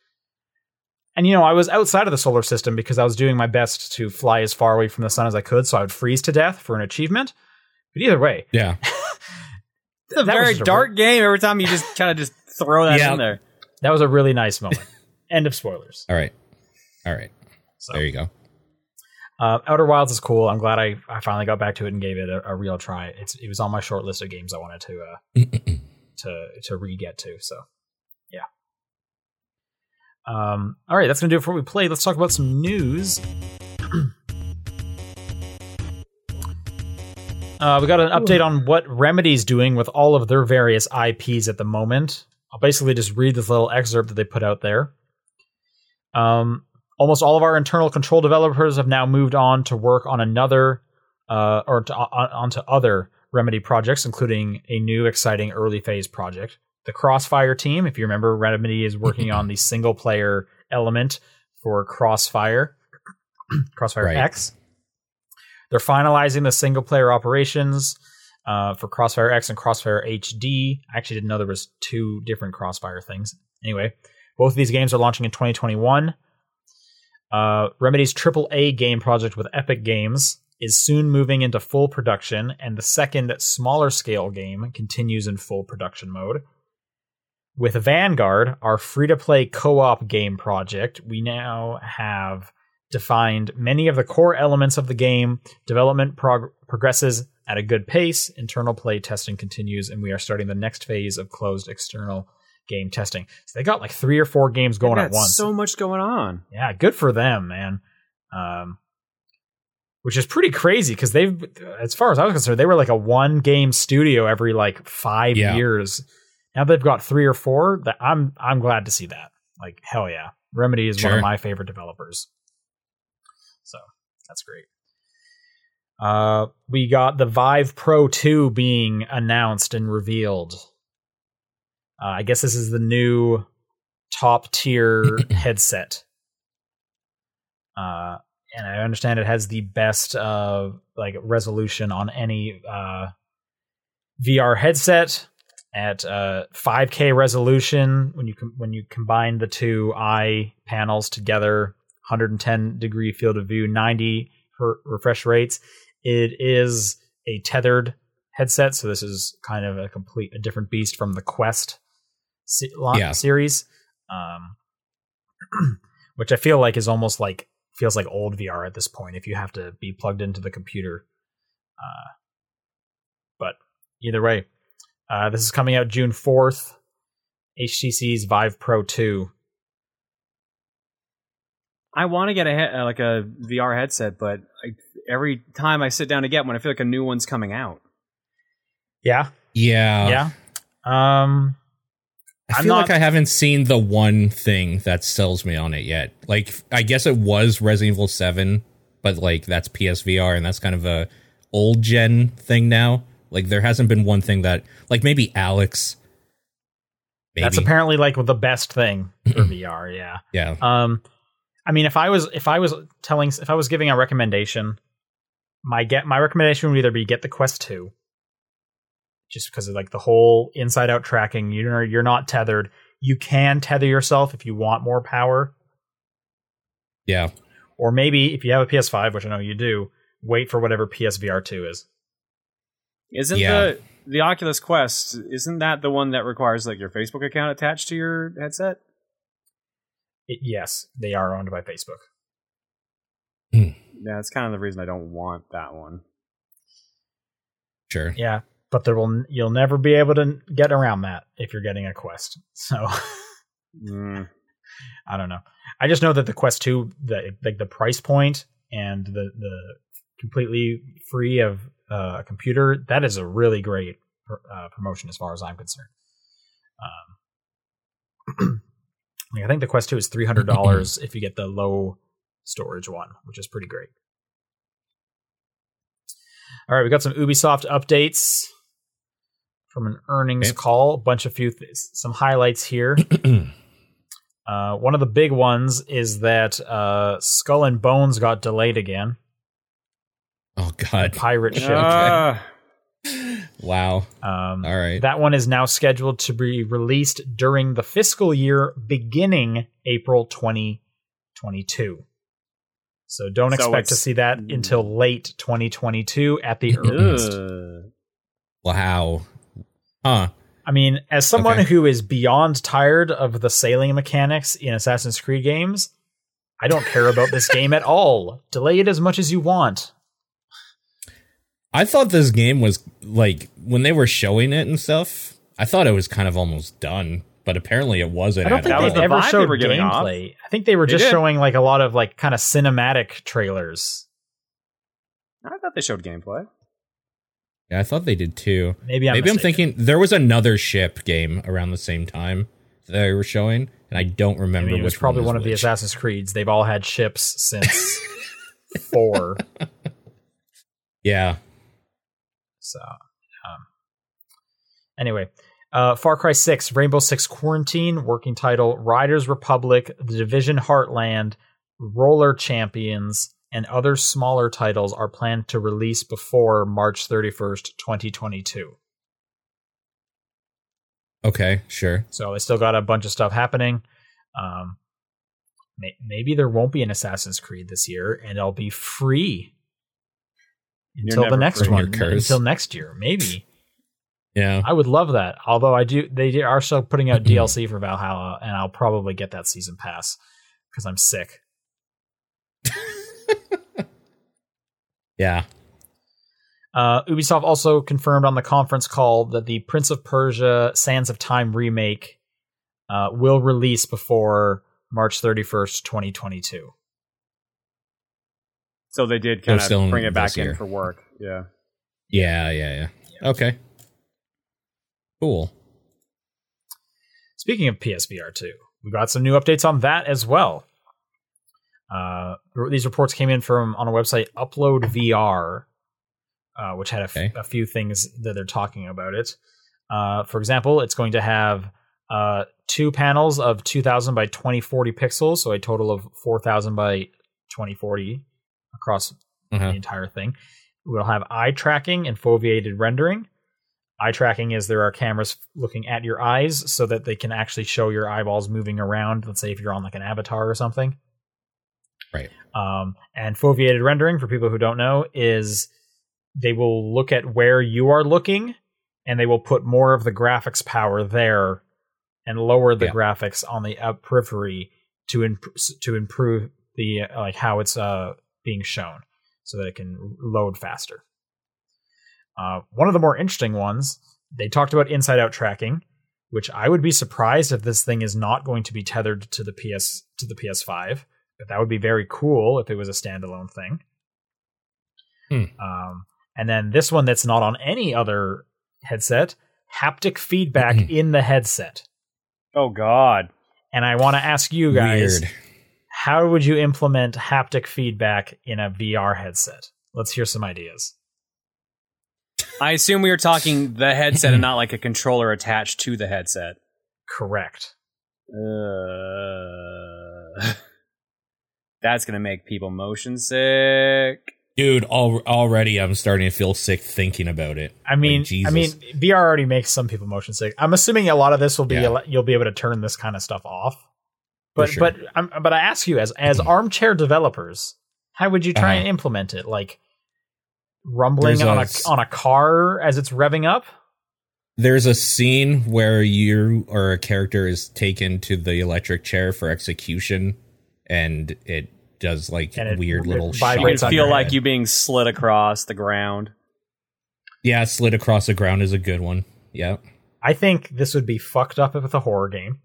And you know, I was outside of the solar system because I was doing my best to fly as far away from the sun as I could, so I would freeze to death for an achievement. But either way, Yeah. It's a that very just a dark game. Every time you just kind of just throw that Yeah. in there. that was a really nice moment. End of spoilers. All right. All right. So, There you go. uh, Outer Wilds is cool. I'm glad I, I finally got back to it and gave it a, a real try. It's it was on my short list of games I wanted to uh, to to re get to. So yeah. Um, all right, that's gonna do it for what we played. Let's talk about some news. uh, we got an update on what Remedy's doing with all of their various IPs at the moment. I'll basically just read this little excerpt that they put out there. Um, almost all of our internal control developers have now moved on to work on another uh, or to, on, onto other Remedy projects, including a new exciting early phase project. The Crossfire team. If you remember, Remedy is working on the single player element for Crossfire, Crossfire Right. X. They're finalizing the single player operations uh, for Crossfire X and Crossfire HD. I actually didn't know there was two different Crossfire things. Anyway, both of these games are launching in 2021. Uh, Remedy's AAA game project with Epic Games is soon moving into full production, and the second smaller scale game continues in full production mode. With Vanguard, our free to play co op game project, we now have defined many of the core elements of the game. Development prog- progresses at a good pace, internal play testing continues, and we are starting the next phase of closed external game testing. So they got like three or four games going at once. So much going on. Yeah, good for them, man. Um, which is pretty crazy because they've, as far as I was concerned, they were like a one game studio every like five Yeah. years. Now they've got three or four. That I'm I'm glad to see that. Like hell yeah, Remedy is one of my favorite developers. So that's great. Uh, we got the Vive Pro 2 being announced and revealed. Uh, I guess this is the new top tier headset. Uh, and I understand it has the best uh, like resolution on any uh, VR headset at uh, 5K resolution. When you com- when you combine the two eye panels together, 110 degree field of view, 90 her- refresh rates. It is a tethered headset, so this is kind of a complete a different beast from the Quest se- Yeah. series, um, which I feel like is almost like feels like old VR at this point if you have to be plugged into the computer. Uh, but either way, uh, this is coming out June fourth. HTC's Vive Pro two. I want to get a he- uh, like a VR headset, but I, every time I sit down to get one, I feel like a new one's coming out. Yeah, Yeah. yeah. Um, I feel not- like I haven't seen the one thing that sells me on it yet. Like, I guess it was Resident Evil 7, but like that's PSVR and that's kind of a old gen thing now. Like, there hasn't been one thing that, like, maybe Alyx. Maybe. that's apparently like the best thing for VR. Yeah. yeah. Um, I mean, if I was if I was telling if I was giving a recommendation, my get my recommendation would either be get the Quest Two, just because of like the whole inside out tracking. You're you're not tethered. You can tether yourself if you want more power, Yeah. or maybe if you have a PS5, which I know you do, wait for whatever PSVR two is. Isn't Yeah. the the Oculus Quest isn't that the one that requires like your Facebook account attached to your headset? It, yes, they are owned by Facebook. Yeah, that's kind of the reason I don't want that one. Sure. Yeah, but there will you'll never be able to get around that if you're getting a Quest. So. Mm. I don't know. I just know that the Quest Two, the like the price point and the the completely free of uh, a computer, that is a really great uh, promotion as far as I'm concerned. Um, I think the Quest Two is three hundred dollars if you get the low storage one, which is pretty great. All right, we got some Ubisoft updates from an earnings call. A bunch of few th- some highlights here. Uh, one of the big ones is that uh, Skull and Bones got delayed again. Oh, God. Pirate ship. Ah, Wow. Um, All right. That one is now scheduled to be released during the fiscal year beginning April 2022. So don't So expect to see that until late 2022 at the earliest. wow. Huh. I mean, as someone Okay. who is beyond tired of the sailing mechanics in Assassin's Creed games, I don't care about this game at all. Delay it as much as you want. I thought this game was like when they were showing it and stuff. I thought it was kind of almost done, but apparently it wasn't. I don't think That was they've the ever vibe they showed were giving off. gameplay. I think they were just did. showing like a lot of like kind of cinematic trailers. I thought they showed gameplay. Yeah, I thought they did too. Maybe I'm Maybe I'm thinking there was another ship game around the same time that they were showing, and I don't I remember mean, it was which probably one, one was of the. Assassin's Creeds. They've all had ships since four. Yeah. So, um, anyway, Uh, Far Cry 6, Rainbow Six Quarantine, working title, Riders Republic, The Division Heartland, Roller Champions, and other smaller titles are planned to release before March 31st, 2022. Okay, sure. So they still got a bunch of stuff happening. Um, may- maybe there won't be an Assassin's Creed this year, and it'll be free until the next one, until next year. Maybe Yeah. I would love that. Although I do, they are still putting out DLC for Valhalla, and I'll probably get that season pass because I'm sick. Yeah. Uh, Ubisoft also confirmed on the conference call that the Prince of Persia: Sands of Time remake uh, will release before March 31st, 2022. So they did So kind still of in bring it back year. in for work. Yeah. Yeah, yeah, yeah. Okay. Cool. Speaking of PSVR 2, we got some new updates on that as well. Uh, these reports came in from on a website Upload VR, uh, which had a, f- Okay. a few things that they're talking about it. Uh, for example, it's going to have uh, two panels of 2000 by 2040 pixels, so a total of 4000 by 2040 across Uh-huh. the entire thing. We'll have eye tracking and foveated rendering. Eye tracking is there are cameras looking at your eyes so that they can actually show your eyeballs moving around. Let's say if you're on like an avatar or something. Right. Um, and foveated rendering, for people who don't know, is they will look at where you are looking and they will put more of the graphics power there and lower the Yeah. graphics on the uh, periphery to imp- to improve the uh, like how it's uh being shown so that it can load faster. Uh, one of the more interesting ones, they talked about inside out tracking, which I would be surprised if this thing is not going to be tethered to the PS to the PS5. But that would be very cool if it was a standalone thing. Hmm. Um, and then this one that's not on any other headset, haptic feedback in the headset. Oh God. And I want to ask you guys, Weird. How would you implement haptic feedback in a VR headset? Let's hear some ideas. I assume we were talking the headset and not like a controller attached to the headset. Correct. Uh, that's gonna make people motion sick. Dude, al- already I'm starting to feel sick thinking about it. I mean, Like, Jesus. I mean, VR already makes some people motion sick. I'm assuming a lot of this will be Yeah. you'll be able to turn this kind of stuff off. But sure. but I'm, but I ask you as as armchair developers, how would you try Uh-huh. and implement it? Like rumbling There's on a a s- on a car as it's revving up? There's a scene where you or a character is taken to the electric chair for execution, and it does like And weird it little You vibrates shots on would in feel your like head. you being slid across the ground. Yeah, slid across the ground is a good one. Yeah, I think this would be fucked up with a horror game.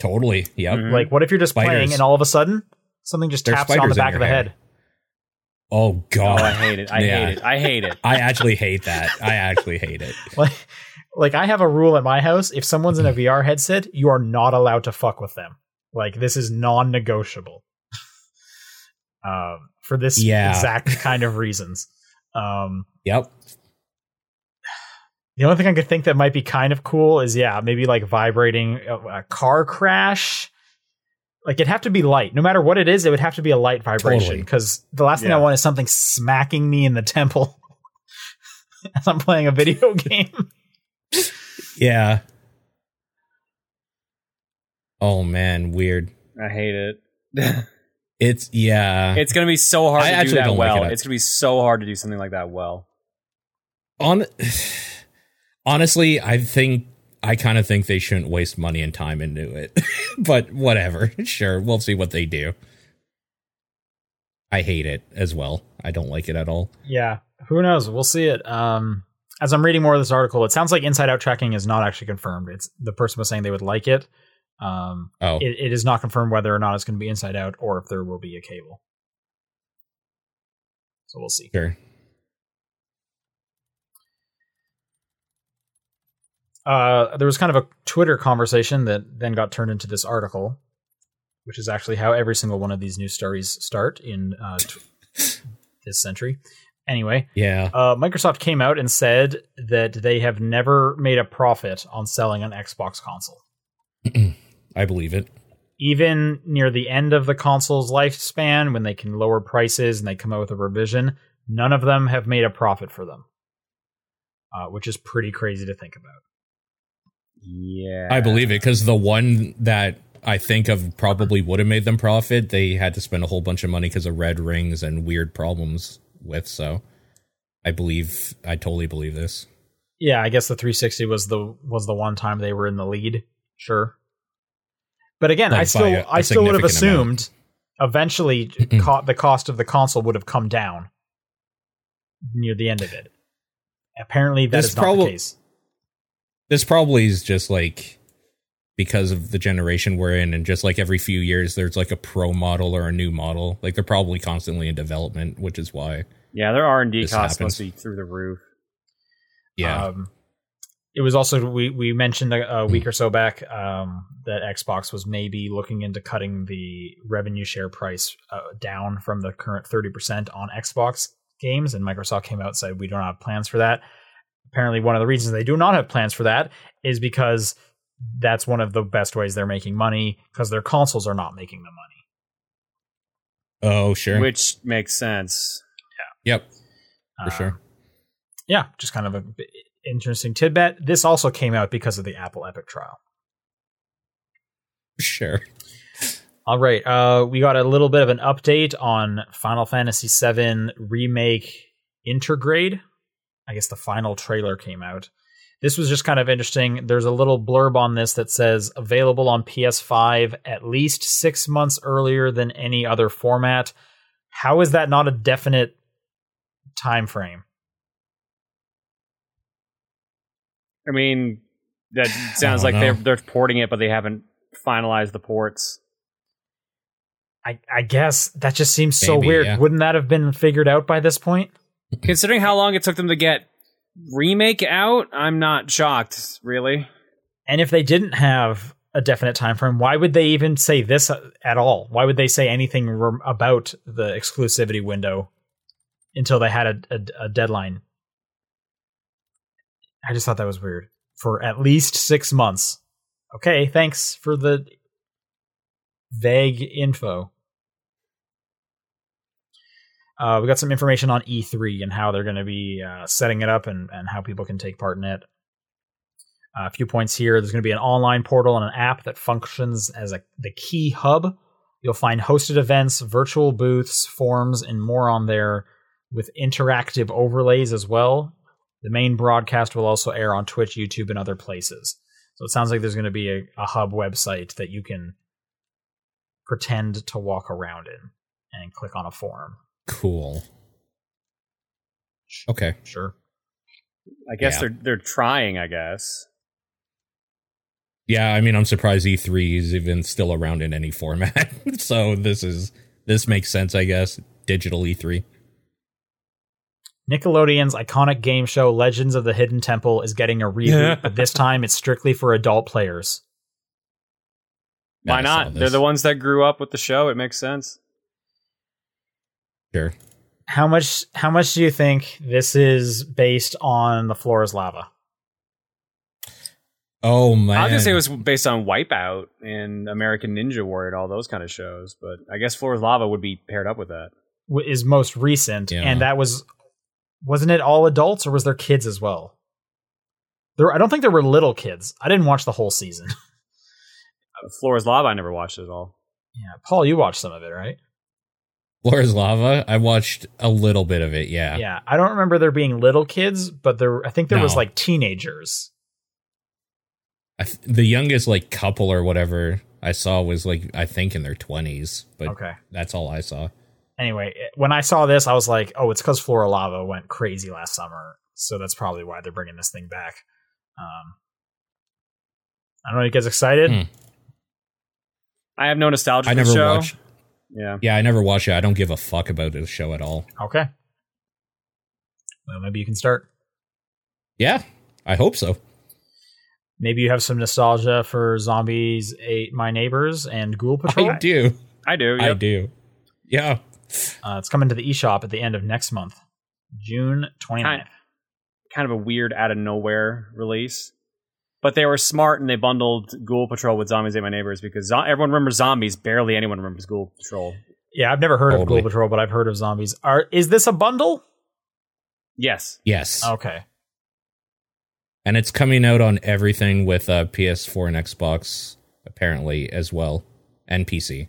Totally. Yep. Mhm. Like, what if you're just playing and all of a sudden something just There's taps on the back of the head. head? Oh Oh, god, I hate it. I Yeah. hate it. I hate it. I actually hate that. I actually hate it. Like, like I have a rule at my house: if someone's in a VR headset, you are not allowed to fuck with them. Like this is non-negotiable. um, for this Yeah. exact kind of reasons. Um, Yep. The only thing I could think that might be kind of cool is yeah, maybe like vibrating a, a car crash. Like it'd have to be light. No matter what it is, it would have to be a light vibration. Totally. Because the last thing I want is something smacking me in the temple as I'm playing a video game. Yeah. Oh man, weird. I hate it. It's yeah. it's gonna be so hard I to do that don't like well. it. it's gonna be so hard to do something like that well. on honestly, I think I kind of think they shouldn't waste money and time into it. but whatever. Sure, we'll see what they do. I hate it as well. I don't like it at all. Yeah, who knows? We'll see it. Um, as I'm reading more of this article, it sounds like inside out tracking is not actually confirmed. It's the person was saying they would like it. Um, Oh, it, it is not confirmed whether or not it's going to be inside out or if there will be a cable. So we'll see. sure. Uh, there was kind of a Twitter conversation that then got turned into this article, which is actually how every single one of these news stories start in uh, t- this century. Anyway, Yeah. uh, Microsoft came out and said that they have never made a profit on selling an Xbox console. I believe it. Even near the end of the console's lifespan, when they can lower prices and they come out with a revision, none of them have made a profit for them, uh, which is pretty crazy to think about. Yeah. I believe it because the one that I think of probably would have made them profit, they had to spend a whole bunch of money because of red rings and weird problems with. So I believe, I totally believe this. Yeah, I guess the 360 was the was the one time they were in the lead. Sure, but again, Like I still a- I still would have significant amount. assumed eventually co- the cost of the console would have come down near the end of it. Apparently, that is This not prob- the case. This probably is just like because of the generation we're in, and just like every few years, there's like a pro model or a new model. Like they're probably constantly in development, which is why. Yeah, their R and D costs happens. must be through the roof. Yeah. Um, it was also we we mentioned a, a week or so back um, that Xbox was maybe looking into cutting the revenue share price uh, down from the current thirty percent on Xbox games, and Microsoft came out and said we don't have plans for that. Apparently, one of the reasons they do not have plans for that is because that's one of the best ways they're making money because their consoles are not making the money. oh, sure. Which makes sense. Yeah. yep. For Um, sure. Yeah, just kind of an interesting tidbit. This also came out because of the Apple Epic trial. Sure. All right, uh, we got a little bit of an update on Final Fantasy VII Remake Intergrade. I guess the final trailer came out. This was just kind of interesting. There's a little blurb on this that says available on PS5 at least six months earlier than any other format. How is that not a definite time frame? I mean, that sounds don't like they're they're porting it, but they haven't finalized the ports. I, I guess that just seems so weird. yeah. Wouldn't that have been figured out by this point? Considering how long it took them to get remake out, I'm not shocked. Really, And if they didn't have a definite time frame, why would they even say this at all? Why would they say anything rem- about the exclusivity window until they had a, a, a deadline? I just thought that was weird. For at least six months. Okay, thanks for the vague info. Uh, we got some information on E3 and how they're going to be uh, setting it up and, and how people can take part in it. Uh, a few points here. There's going to be an online portal and an app that functions as a the key hub. You'll find hosted events, virtual booths, forums, and more on there with interactive overlays as well. The main broadcast will also air on Twitch, YouTube, and other places. So it sounds like there's going to be a, a hub website that you can pretend to walk around in and click on a forum. Cool. Okay. Sure. I guess Yeah. they're they're trying. I guess. Yeah, I mean, I'm surprised E3 is even still around in any format. so this is this makes sense, I guess. Digital E E3. Nickelodeon's iconic game show Legends of the Hidden Temple is getting a reboot, but this time it's strictly for adult players. Why not? They're the ones that grew up with the show. It makes sense. Sure. How much how much do you think this is based on the floor is lava? Oh man. I was gonna say it was based on Wipeout and American Ninja Warrior and all those kind of shows, but I guess Floor is Lava would be paired up with that. Is most recent, Yeah. and that was wasn't it all adults or was there kids as well? There, I don't think there were little kids. I didn't watch the whole season. Floor is Lava, I never watched it at all. yeah, Paul, you watched some of it, right? Floor is Lava. I watched a little bit of it. Yeah. Yeah, I don't remember there being little kids, but there, I think there was like teenagers. I th- the youngest like couple or whatever I saw was like I think in their 20s, but Okay. that's all I saw. anyway, when I saw this, I was like, oh, it's because Flora Lava went crazy last summer. So that's probably why they're bringing this thing back. Um, I don't know. You guys excited? Hmm. I have no nostalgia I for never the show. watched. Yeah. Yeah, I never watched it. I don't give a fuck about this show at all. Okay. Well, maybe you can start. Yeah, I hope so. Maybe you have some nostalgia for Zombies Ate My Neighbors and Ghoul Patrol. I do. I do. I do. Yeah. Uh, it's coming to the eShop at the end of next month. June 29th. Kind, kind of a weird out of nowhere release. But they were smart and they bundled Ghoul Patrol with Zombies Ate My Neighbors because zo- everyone remembers zombies. Barely anyone remembers Ghoul Patrol. Yeah, I've never heard of Totally. Ghoul Patrol, but I've heard of zombies. Are is this a bundle? Yes. Yes. Okay. And it's coming out on everything with uh, PS4 and Xbox, apparently, as well, and PC.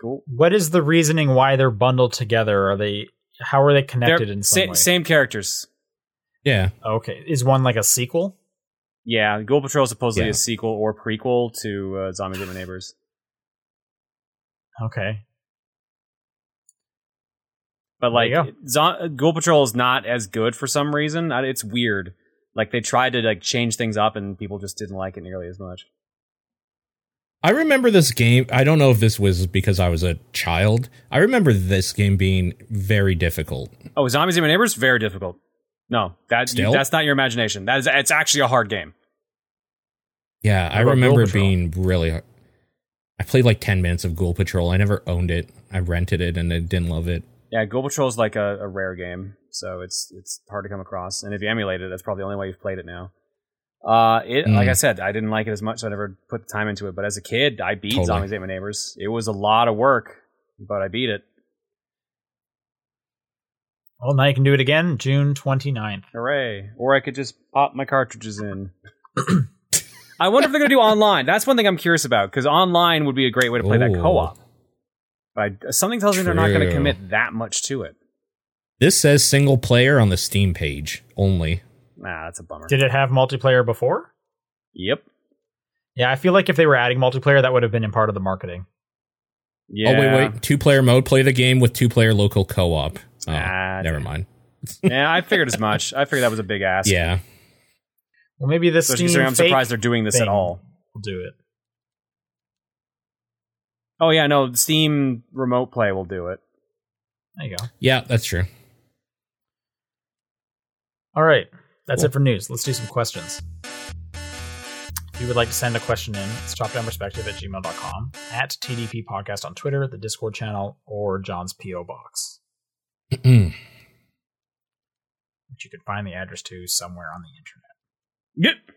Cool. What is the reasoning why they're bundled together? Are they how are they connected They're in some sa- way? same characters. Yeah. Okay. Is one like a sequel? Yeah, Ghoul Patrol is supposedly Yeah. a sequel or prequel to uh, Zombies Ate My Neighbors. Okay. But like, There Zo- Ghoul Patrol is not as good for some reason. It's weird. Like they tried to like change things up, and people just didn't like it nearly as much. I remember this game. I don't know if this was because I was a child. I remember this game being very difficult. Oh, Zombies Ate My Neighbors very difficult. No, that Still? that's not your imagination. That is it's actually a hard game. Yeah, I about remember it being really hard. I played like 10 minutes of Ghoul Patrol. I never owned it. I rented it and I didn't love it. Yeah, Ghoul Patrol is like a, a rare game, so it's it's hard to come across. And if you emulate it, that's probably the only way you've played it now. Uh, it like Mm. I said, I didn't like it as much, so I never put the time into it. But as a kid, I beat Totally. Zombies Ate My Neighbors. It was a lot of work, but I beat it. Well, now you can do it again, June 29th. Hooray! Or I could just pop my cartridges in. I wonder if they're gonna do online. That's one thing I'm curious about because online would be a great way to play that co-op. But I, uh, something tells me they're not going to commit that much to it. This says single player on the Steam page only. Nah, that's a bummer. Did it have multiplayer before? Yep. Yeah, I feel like if they were adding multiplayer, that would have been in part of the marketing. Yeah. Oh, wait, wait. Two player mode. Play the game with two player local co op. Oh, Ah, never mind. yeah, I figured as much. I figured that was a big ass. Yeah. Well, maybe this Especially Steam I'm fake surprised they're doing this thing at all. We'll do it. Oh yeah, no, Steam remote play will do it. There you go. Yeah, that's true. All right. That's Cool. it for news. Let's do some questions. If you would like to send a question in, it's topdownperspective at gmail.com, at TDP Podcast on Twitter, the Discord channel, or John's P.O. Box, which you can find the address to somewhere on the internet. Yep.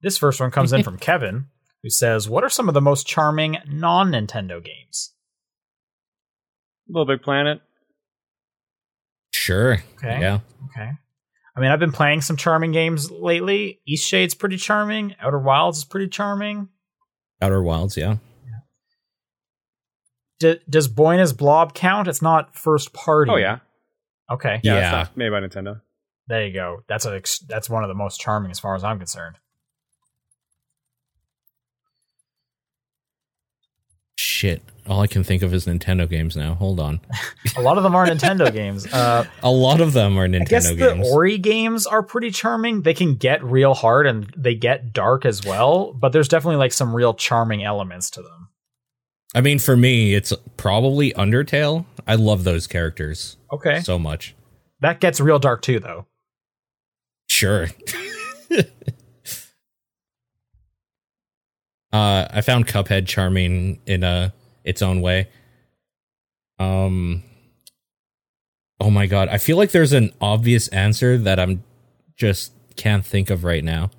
This first one comes in from Kevin, who says, What are some of the most charming non Nintendo games? Little Big Planet. sure. Okay. Yeah. Okay. I mean, I've been playing some charming games lately. Eastshade's pretty charming. Outer Wilds is pretty charming. Outer Wilds. Yeah. D- does Boy and His Blob count? It's not first party. Oh yeah. Okay. Yeah. Yeah. It's not made by Nintendo. There you go. That's a that's one of the most charming as far as I'm concerned. Shit. All I can think of is Nintendo games now. Hold on. A lot of them are Nintendo games. Uh, A lot of them are I Nintendo guess the games. Ori games are pretty charming. They can get real hard and they get dark as well, but there's definitely like some real charming elements to them. I mean, for me, it's probably Undertale. I love those characters Okay. so much. That gets real dark too though. Sure. uh, I found Cuphead charming in a its own way. Um. Oh my god, I feel like there's an obvious answer that I'm just can't think of right now.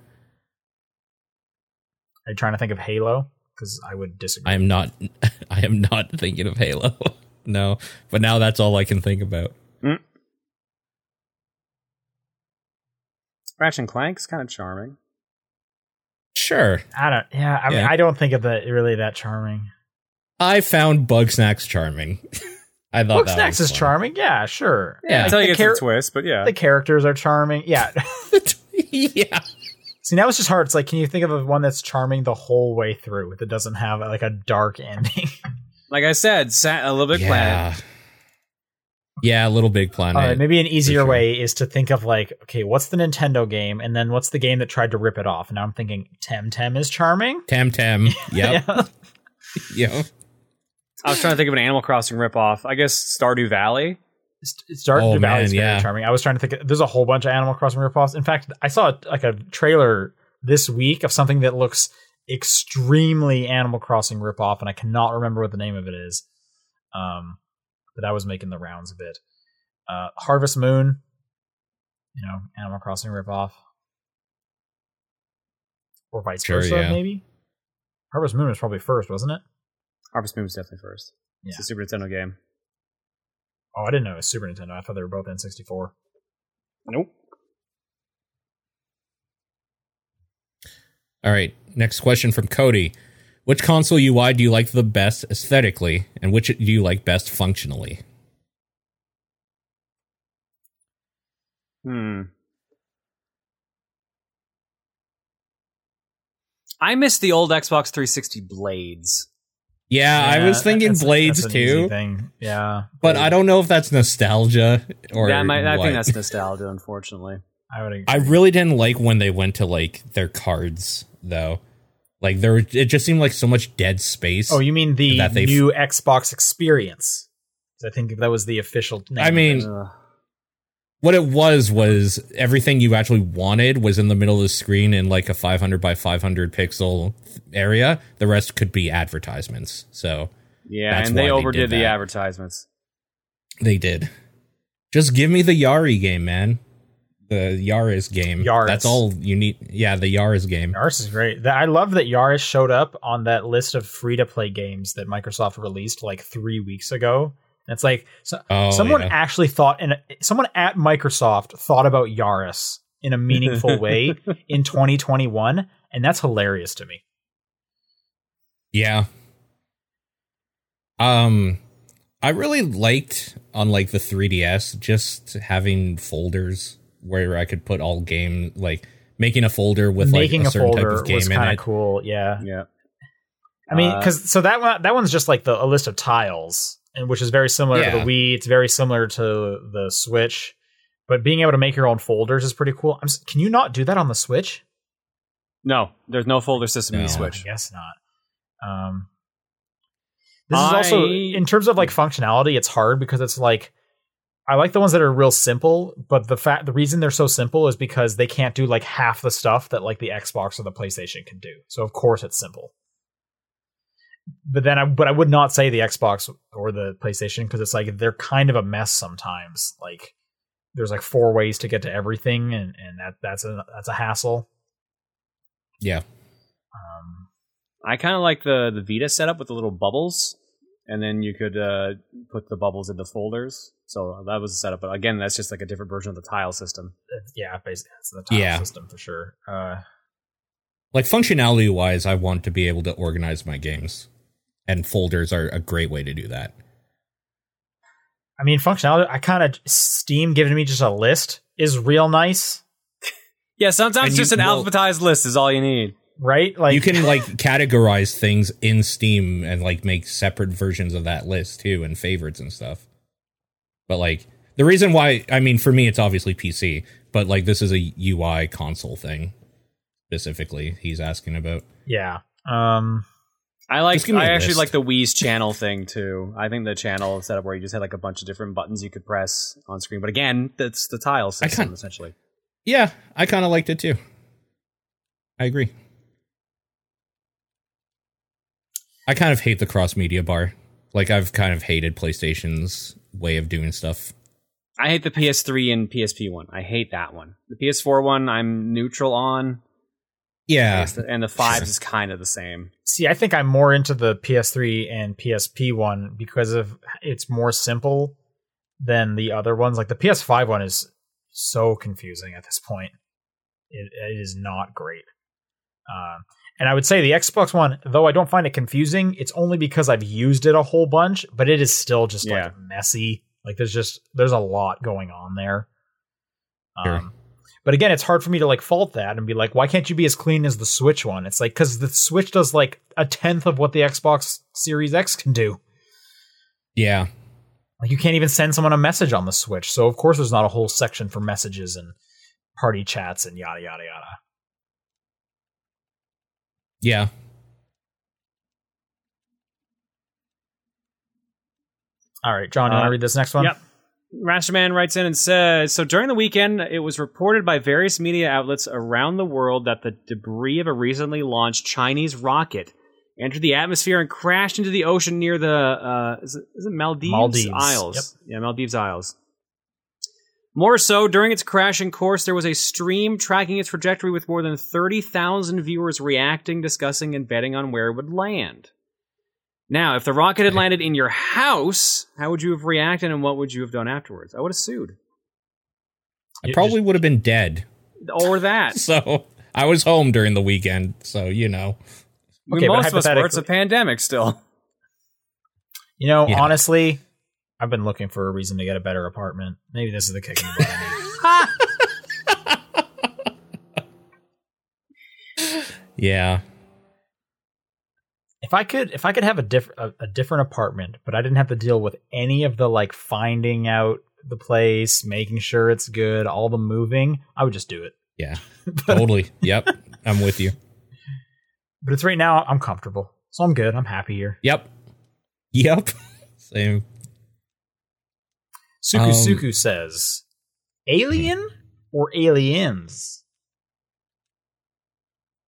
Are you trying to think of Halo? Because I would disagree. I am not. I am not thinking of Halo. no, but now that's all I can think about. Ratchet and Clank's kind of charming. Sure, I don't. Yeah, I mean, Yeah. I don't think of that really that charming. I found Bugsnax charming. I thought Book that Snacks is fun. charming. Yeah, sure. Yeah. Until the, you get to char- the twist, but yeah. the characters are charming. Yeah. yeah. See, now it's just hard. It's like, can you think of a one that's charming the whole way through that doesn't have like a dark ending? like I said, Sa- a little big planet. Yeah, a Little Big Planet. All right, maybe an easier sure. way is to think of like, okay, what's the Nintendo game, and then what's the game that tried to rip it off? And now I'm thinking Temtem is charming. Tam Tam. Yep. Yeah. yep. I was trying to think of an Animal Crossing ripoff. I guess Stardew Valley. It's Stardew Oh, Valley is very yeah. charming. I was trying to think. There's a whole bunch of Animal Crossing ripoffs. In fact, I saw like a trailer this week of something that looks extremely Animal Crossing ripoff, and I cannot remember what the name of it is. Um, but that was making the rounds a bit. Uh, Harvest Moon, you know, Animal Crossing ripoff, or vice Sure, versa, yeah. maybe. Harvest Moon was probably first, wasn't it? Harvest Moon was definitely first. Yeah. It's a Super Nintendo game. Oh, I didn't know it was Super Nintendo. I thought they were both N64. Nope. All right. Next question from Cody. Which console UI do you like the best aesthetically, and which do you like best functionally? Hmm. I miss the old Xbox 360 blades. Yeah, I was thinking that's- Blades that's too, Thing. Yeah, but I don't know if that's nostalgia or yeah, my, I what. think that's nostalgia, unfortunately. I would. Agree. I really didn't like when they went to like their cards though. Like there, it just seemed like so much dead space. Oh, you mean the that new Xbox experience? I think that was the official. Name I of mean, it. Ugh. what it was was everything you actually wanted was in the middle of the screen in like a 500 by 500 pixel area. The rest could be advertisements. So yeah, and they why they overdid the that. advertisements. they did. Just give me the Yari game, man. The Yaris game. Yaris. That's all you need. Yeah, the Yaris game. Yaris is great. I love that Yaris showed up on that list of free to play games that Microsoft released like three weeks ago. And it's like so, Oh, someone yeah. actually thought, and someone at Microsoft thought about Yaris in a meaningful way in 2021, and that's hilarious to me. Yeah. Um I really liked on like the 3DS just having folders where I could put all game like making a folder with Making like a a certain folder type of game was in kind it. of cool. Yeah, Yeah. I mean, Uh, because so that one that one's just like the a list of tiles, and which is very similar to the Wii. It's very similar to the Switch, but being able to make your own folders is pretty cool. I'm, can you not do that on the Switch? No, there's no folder system in No. the I Switch. guess not. Um, this is also in terms of like functionality. It's hard because it's like I like the ones that are real simple, but the fact the reason they're so simple is because they can't do like half the stuff that like the Xbox or the PlayStation can do. So of course it's simple. But then I but I would not say the Xbox or the PlayStation because it's like they're kind of a mess sometimes. Like there's like four ways to get to everything and and that that's a that's a hassle. Yeah. Um I kind of like the the Vita setup with the little bubbles, and then you could uh, put the bubbles into folders. So that was the setup. But again, that's just like a different version of the tile system. yeah, basically it's the tile Yeah. system for sure. Uh Like functionality wise, I want to be able to organize my games. And folders are a great way to do that. I mean, functionality. I kind of Steam giving me just a list is real nice, Yeah, sometimes And just you- an well- alphabetized list is all you need. right? Like you can like categorize things in Steam and like make separate versions of that list too and favorites and stuff. But like the reason why I mean for me it's obviously PC, but like this is a UI console thing specifically he's asking about. yeah. Um, I like. Just give me I actually list. like the Wii's channel thing too. I think the channel setup where you just had like a bunch of different buttons you could press on screen. But again, that's the tile system can't- essentially. Yeah, I kind of liked it too. I agree. I kind of hate the cross media bar. Like I've kind of hated PlayStation's way of doing stuff. I hate the PS3 and PSP one. I hate that one. The PS4 one, I'm neutral on. Yeah. and the fives is kind of the same. see, I think I'm more into the PS3 and PSP one because of it's more simple than the other ones. Like the PS5 one is so confusing at this point. It, it is not great. Um, and I would say the Xbox One, though I don't find it confusing, it's only because I've used it a whole bunch, but it is still just Yeah. like messy. Like there's just there's a lot going on there. Sure. But again, it's hard for me to like fault that and be like, why can't you be as clean as the Switch one? It's like because the Switch does like a tenth of what the Xbox Series X can do. Yeah. Like you can't even send someone a message on the Switch. So of course there's not a whole section for messages and party chats and yada yada yada. Yeah. All right, John, you want Uh, to read this next one? yep. Rasterman writes in and says, "So during the weekend, it was reported by various media outlets around the world that the debris of a recently launched Chinese rocket entered the atmosphere and crashed into the ocean near the uh, is, it, is it Maldives, Maldives, Isles? Yeah, Maldives Isles. More so, during its crashing course, there was a stream tracking its trajectory with more than 30,000 viewers reacting, discussing, and betting on where it would land. Now, if the rocket had landed in your house, how would you have reacted and what would you have done afterwards? I would have sued. I probably would have been dead. Or that. So I was home during the weekend, so you know. I mean, Okay, but most of us were. It's a pandemic still. You know, Yeah. honestly, I've been looking for a reason to get a better apartment. Maybe this is the kick in the butt. Yeah. If I could, if I could have a different a, a different apartment, but I didn't have to deal with any of the like finding out the place, making sure it's good, all the moving, I would just do it. Yeah. totally. Yep. I'm with you. But it's right now, I'm comfortable, so I'm good. I'm happy here. Yep. Yep. Same. Suku Um, Suku says, "Alien or aliens?"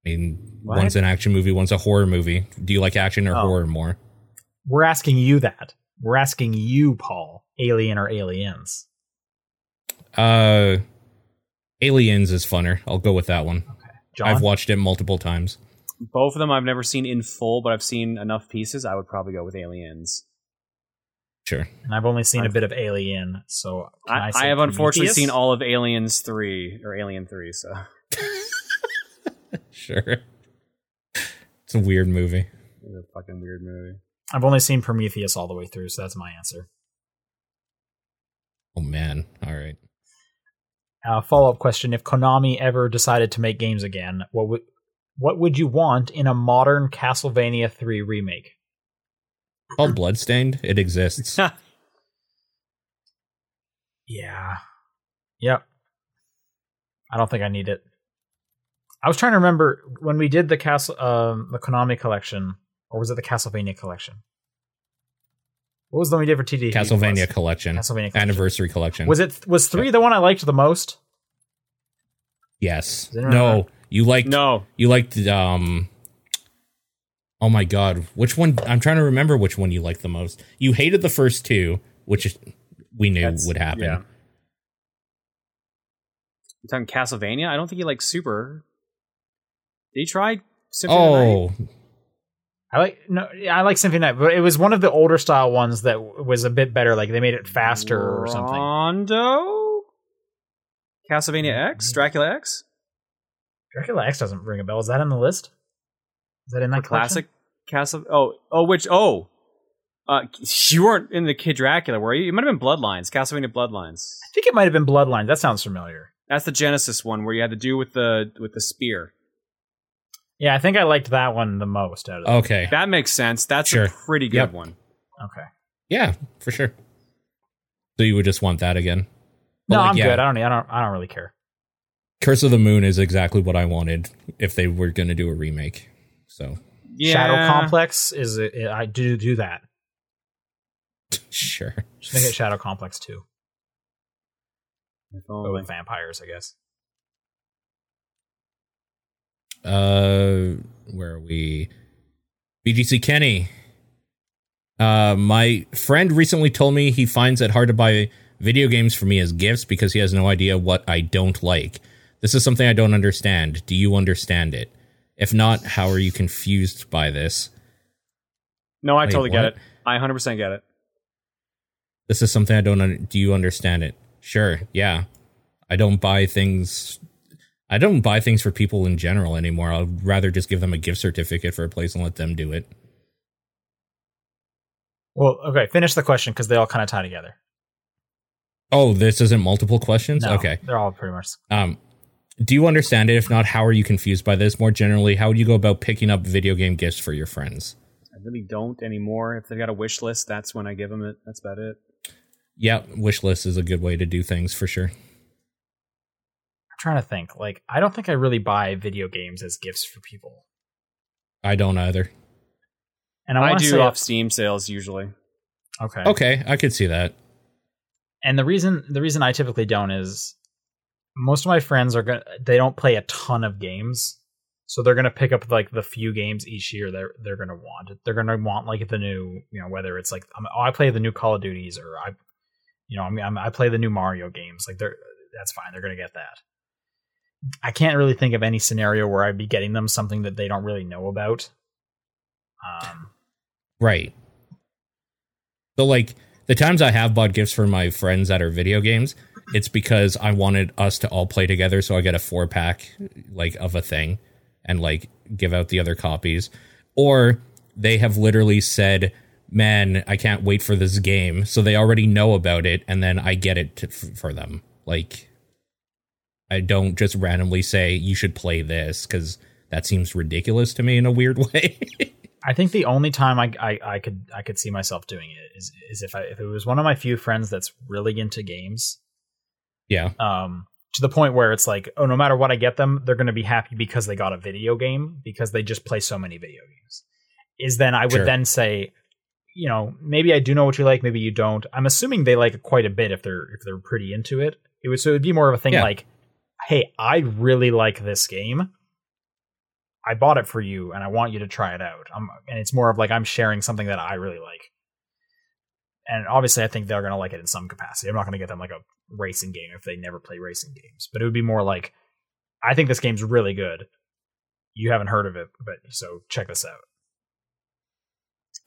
I mean, What? one's an action movie, one's a horror movie. Do you like action or Oh. horror more? We're asking you that. We're asking you, Paul. Alien or aliens? Uh Aliens is funner. I'll go with that one. Okay. John, I've watched it multiple times. Both of them I've never seen in full, but I've seen enough pieces. I would probably go with Aliens. Sure. and I've only seen a I've- bit of Alien, so I, I, I have unfortunately seen all of Aliens 3 or Alien 3, so. Sure. It's a weird movie. It's a fucking weird movie. I've only seen Prometheus all the way through, so that's my answer. Oh man. All right. Uh, Follow up question: If Konami ever decided to make games again, what would what would you want in a modern Castlevania 3 remake? Called Bloodstained. It exists. Yeah. Yep. I don't think I need it. I was trying to remember when we did the castle um the Konami collection or was it the Castlevania collection? What was the one we did for TD? Castlevania collection. Castlevania collection. Anniversary collection. Was it was 3 the one I liked the most? Yes. No. You liked No. you liked um Oh my god. Which one I'm trying to remember which one you liked the most. You hated the first two, which we knew That's- would happen. yeah. You talking Castlevania? I don't think you like Super. Did he try Symphony of the Night? Oh, I like no I like Symphony Night, but it was one of the older style ones that w- was a bit better like they made it faster or something. Rondo? Castlevania X? Dracula X? Dracula X doesn't ring a bell. Is that in the list? Is that in that Classic Castle. Oh, oh, which? Oh, uh, you weren't in the Kid Dracula, were you? It might have been Bloodlines, Castlevania Bloodlines. I think it might have been Bloodlines. That sounds familiar. That's the Genesis one where you had to do with the with the spear. Yeah, I think I liked that one the most out of them. okay. That makes sense. That's Sure. a pretty good Yep. one. Okay. Yeah, for sure. So you would just want that again? But No, like, I'm yeah, good. I don't. I don't. I don't really care. Curse of the Moon is exactly what I wanted if they were going to do a remake. So Yeah. Shadow Complex is. Uh, uh, I do do that. sure. Just make it Shadow Complex too, If with vampires, I guess. Uh, where are we? BGC Kenny. Uh, my friend recently told me he finds it hard to buy video games for me as gifts because he has no idea what I don't like. This is something I don't understand. Do you understand it? If not, how are you confused by this? No, I Wait, totally get it. I 100% get it. This is something I don't. Un- do you understand it? Sure. Yeah. I don't buy things. I don't buy things for people in general anymore. I'd rather just give them a gift certificate for a place and let them do it. Well, okay. Finish the question because they all kind of tie together. Oh, this isn't multiple questions? No, Okay. they're all pretty much. Um, do you understand it? If not, how are you confused by this? More generally, how would you go about picking up video game gifts for your friends? I really don't anymore. If they've got a wish list, that's when I give them it. That's about it. Yeah, wish list is a good way to do things for sure. I'm trying to think. Like, I don't think I really buy video games as gifts for people. I don't either. And I, I, do off Steam sales usually. okay. Okay, I could see that. And the reason the reason I typically don't is most of my friends are gonna they don't play a ton of games, so they're gonna pick up like the few games each year they're they're gonna want. They're gonna want like the new you know whether it's like oh I play the new Call of Duties or I You know, I mean, I'm, I play the new Mario games. Like, they're that's fine. They're gonna get that. I can't really think of any scenario where I'd be getting them something that they don't really know about. Um, Right. So like the times I have bought gifts for my friends that are video games, it's because I wanted us to all play together so I get a four pack like of a thing and like give out the other copies. Or they have literally said, "Man, I can't wait for this game." So they already know about it and then I get it to, for them. Like I don't just randomly say you should play this cuz that seems ridiculous to me in a weird way. I think the only time I, I, I could I could see myself doing it is is if I if it was one of my few friends that's really into games, yeah. um, to the point where it's like, oh, no matter what I get them, they're going to be happy because they got a video game because they just play so many video games. Is then I would Sure. then say, you know, maybe I do know what you like, maybe you don't. I'm assuming they like it quite a bit if they're if they're pretty into it. It would so it would be more of a thing Yeah. like, hey, I really like this game. I bought it for you and I want you to try it out. I'm, and it's more of like I'm sharing something that I really like. And obviously, I think they're going to like it in some capacity. I'm not going to get them like a racing game if they never play racing games, but it would be more like, I think this game's really good. You haven't heard of it, but so check this out.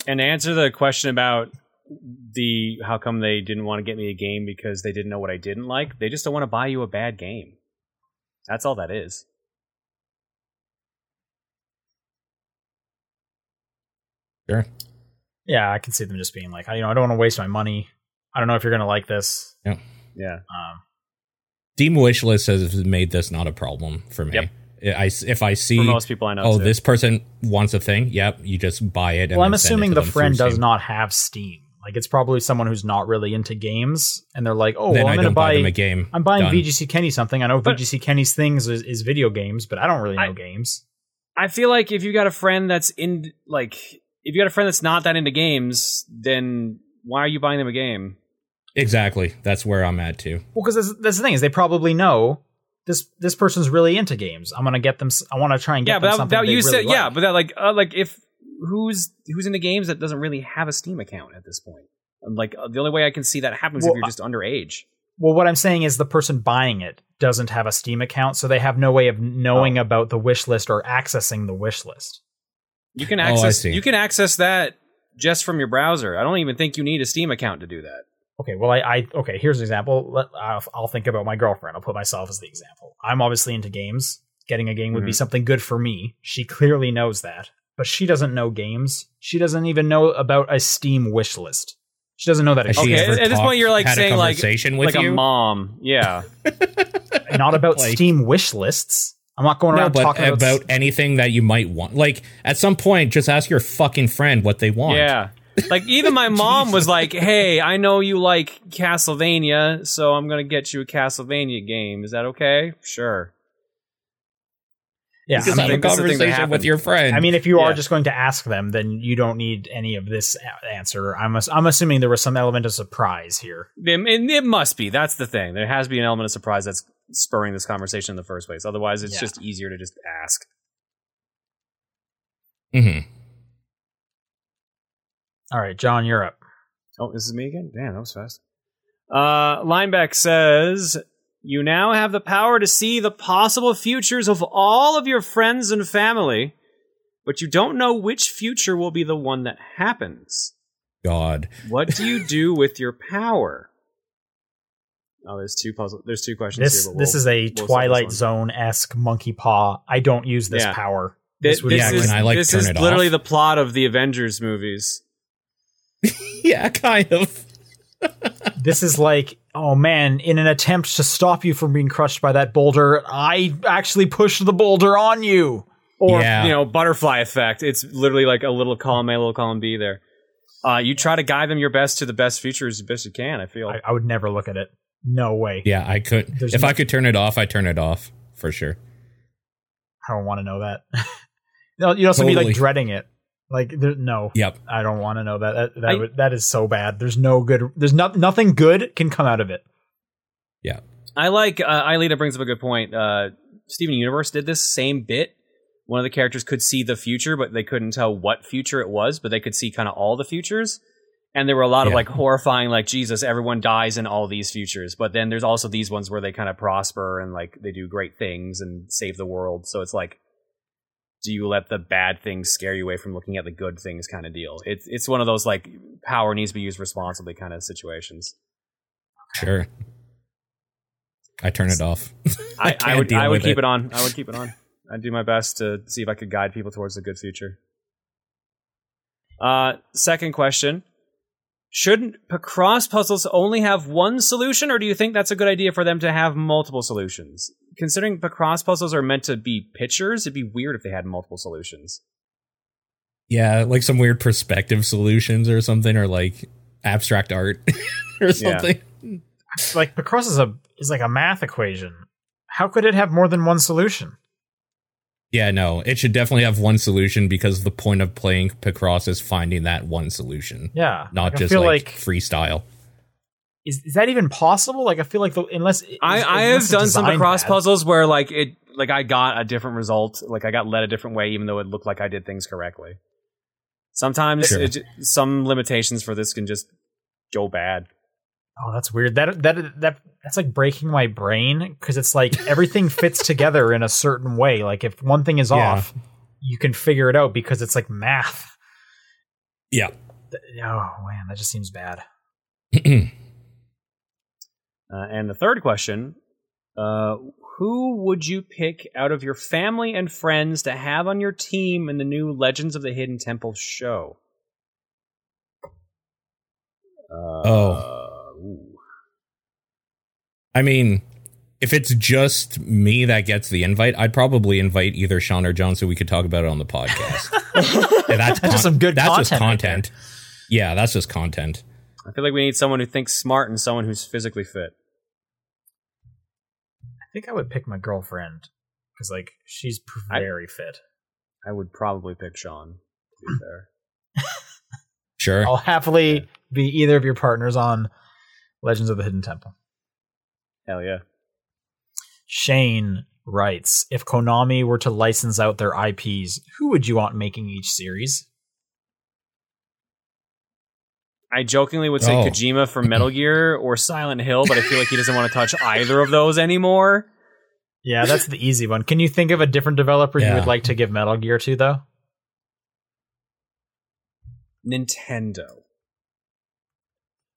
And answer the question about the how come they didn't want to get me a game because they didn't know what I didn't like, they just don't want to buy you a bad game. That's all that is. Sure. Yeah, I can see them just being like, you know, I don't want to waste my money. I don't know if you're going to like this. Yeah. Um, Steam wishlist has made this not a problem for me. Yep. I, if I see, For most people I know. oh, too. this person wants a thing, yep, you just buy it. And well, I'm then send it assuming the friend does Steam. not have Steam. Like, it's probably someone who's not really into games, and they're like, oh, well, I'm going to buy, buy. them a game. I'm buying Done. VGC Kenny something. I know But- VGC Kenny's things is, is video games, but I don't really know I- games. I feel like if you got a friend that's in like if you got a friend that's not that into games, then why are you buying them a game? Exactly. That's where I'm at too. Well, because that's, that's the thing is they probably know this this person's really into games. I'm gonna get them. I want to try and get yeah, them but that, something that they you really said yeah, like. but that like uh, like if who's who's into games that doesn't really have a Steam account at this point. And, Like uh, the only way I can see that happens Well, if you're just underage. Well, what I'm saying is the person buying it doesn't have a Steam account, so they have no way of knowing Oh. about the wish list or accessing the wish list. You can Oh, access see. you can access that just from your browser. I don't even think you need a Steam account to do that. Okay, well, I, I okay. Here's an example. Let, I'll, I'll think about my girlfriend. I'll put myself as the example. I'm obviously into games. Getting a game would be Mhm. something good for me. She clearly knows that, but she doesn't know games. She doesn't even know about a Steam wish list. She doesn't know that Has she Okay, ever at- at this point you're, like, saying, a like- conversation with like you? a mom. Yeah. not about Like- Steam wish lists. I'm not going no, around but talking about, about, anything that you might want. Like at some point, just ask your fucking friend what they want. Yeah. Like even my mom was like, "Hey, I know you like Castlevania, so I'm going to get you a Castlevania game. Is that okay?" Sure. Yeah. Just I have mean, a that's the thing that conversation with your friend. I mean, if you are just going to ask them, then you don't need any of this answer. I'm ass- I'm assuming there was some element of surprise here. It, it- it must be. That's the thing. There has to be an element of surprise that's spurring this conversation in the first place. Otherwise, it's Yeah. just easier to just ask. Mhm. All right, John, you're up. Oh, this is me again? Damn, that was fast. Uh, Lineback says, You now have the power to see the possible futures of all of your friends and family, but you don't know which future will be the one that happens. God. What do you do with your power? Oh, there's two puzzle. There's two questions This here. we'll- is a we'll Twilight Zone esque monkey paw. I don't use this Yeah. power. Thi- This would This, Yeah, is, can I, like, this is literally off? the plot of the Avengers movies. yeah, kind of. this is like, oh man, in an attempt to stop you from being crushed by that boulder, I actually pushed the boulder on you. or Yeah. you know butterfly effect it's literally like a little column a little column b there uh, you try to guide them your best to the best future as best you can i feel I, I would never look at it. No way. Yeah, I could. There's if no- I could turn it off, I turn it off for sure. I don't want to know that. no, you'd also be like dreading it. Like, there, no, Yep. I don't want to know that. That that, I- would, that is so bad. There's no good. There's not nothing good can come out of it. Yeah. i like uh, Aelita brings up a good point uh, steven universe did this same bit one of the characters could see the future but they couldn't tell what future it was but they could see kind of all the futures and there were a lot of like horrifying like jesus everyone dies in all these futures but then there's also these ones where they kind of prosper and like they do great things and save the world so it's like do you let the bad things scare you away from looking at the good things kind of deal it's it's one of those like power needs to be used responsibly kind of situations Sure. I turn it off. i, I, can't would i would keep it. on i would keep it on i'd do my best to see if i could guide people towards a good future uh second question Shouldn't cross puzzles only have one solution, or do you think that's a good idea for them to have multiple solutions? Considering cross puzzles are meant to be pictures, it'd be weird if they had multiple solutions. Yeah, like some weird perspective solutions or something, or like abstract art or something. Like Picross is a is like a math equation. How could it have more than one solution? Yeah, no, it should definitely have one solution because the point of playing Picross is finding that one solution, Yeah, not like, just like, like freestyle. Is, is that even possible? Like I feel like the, unless I, is- I unless have done some designed cross bad. puzzles where like it like I got a different result, like I got led a different way, even though it looked like I did things correctly. Sometimes Sure. it, j- some limitations for this can just go bad. Oh, that's weird. That that that that's like breaking my brain because it's like everything fits together in a certain way. Like if one thing is Yeah. off, you can figure it out because it's like math. Yeah. Oh man, that just seems bad. Uh, and the third question uh, Who would you pick out of your family and friends to have on your team in the new Legends of the Hidden Temple show? Uh, Oh. ooh. I mean, if it's just me that gets the invite, I'd probably invite either Sean or John so we could talk about it on the podcast. And that's That's just some good That's just content right content. yeah, that's just content. I feel like we need someone who thinks smart and someone who's physically fit. I think I would pick my girlfriend because like she's p- I- very fit. I would probably pick Sean, to be fair. Sure. I'll happily be either of your partners on Legends of the Hidden Temple. Hell yeah. Shane writes, if Konami were to license out their IPs, who would you want making each series? I jokingly would say Oh. Kojima for Metal Gear or Silent Hill, but I feel like he doesn't want to touch either of those anymore. Yeah, that's the easy one. Can you think of a different developer you would like to give Metal Gear to, though? Nintendo.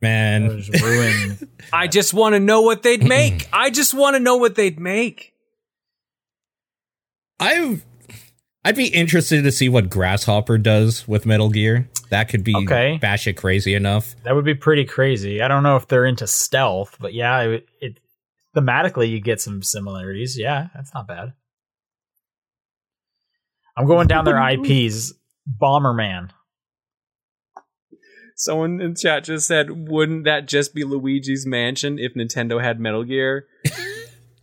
Man. Just ruin. I just want to know what they'd make. I just want to know what they'd make. I I'd be interested to see what Grasshopper does with Metal Gear. That could be Okay. bash it crazy enough. that would be pretty crazy. I don't know if they're into stealth, but yeah, it, it thematically you get some similarities. Yeah, that's not bad. I'm going down their IPs. Bomberman. Someone in chat just said, "Wouldn't that just be Luigi's Mansion if Nintendo had Metal Gear?"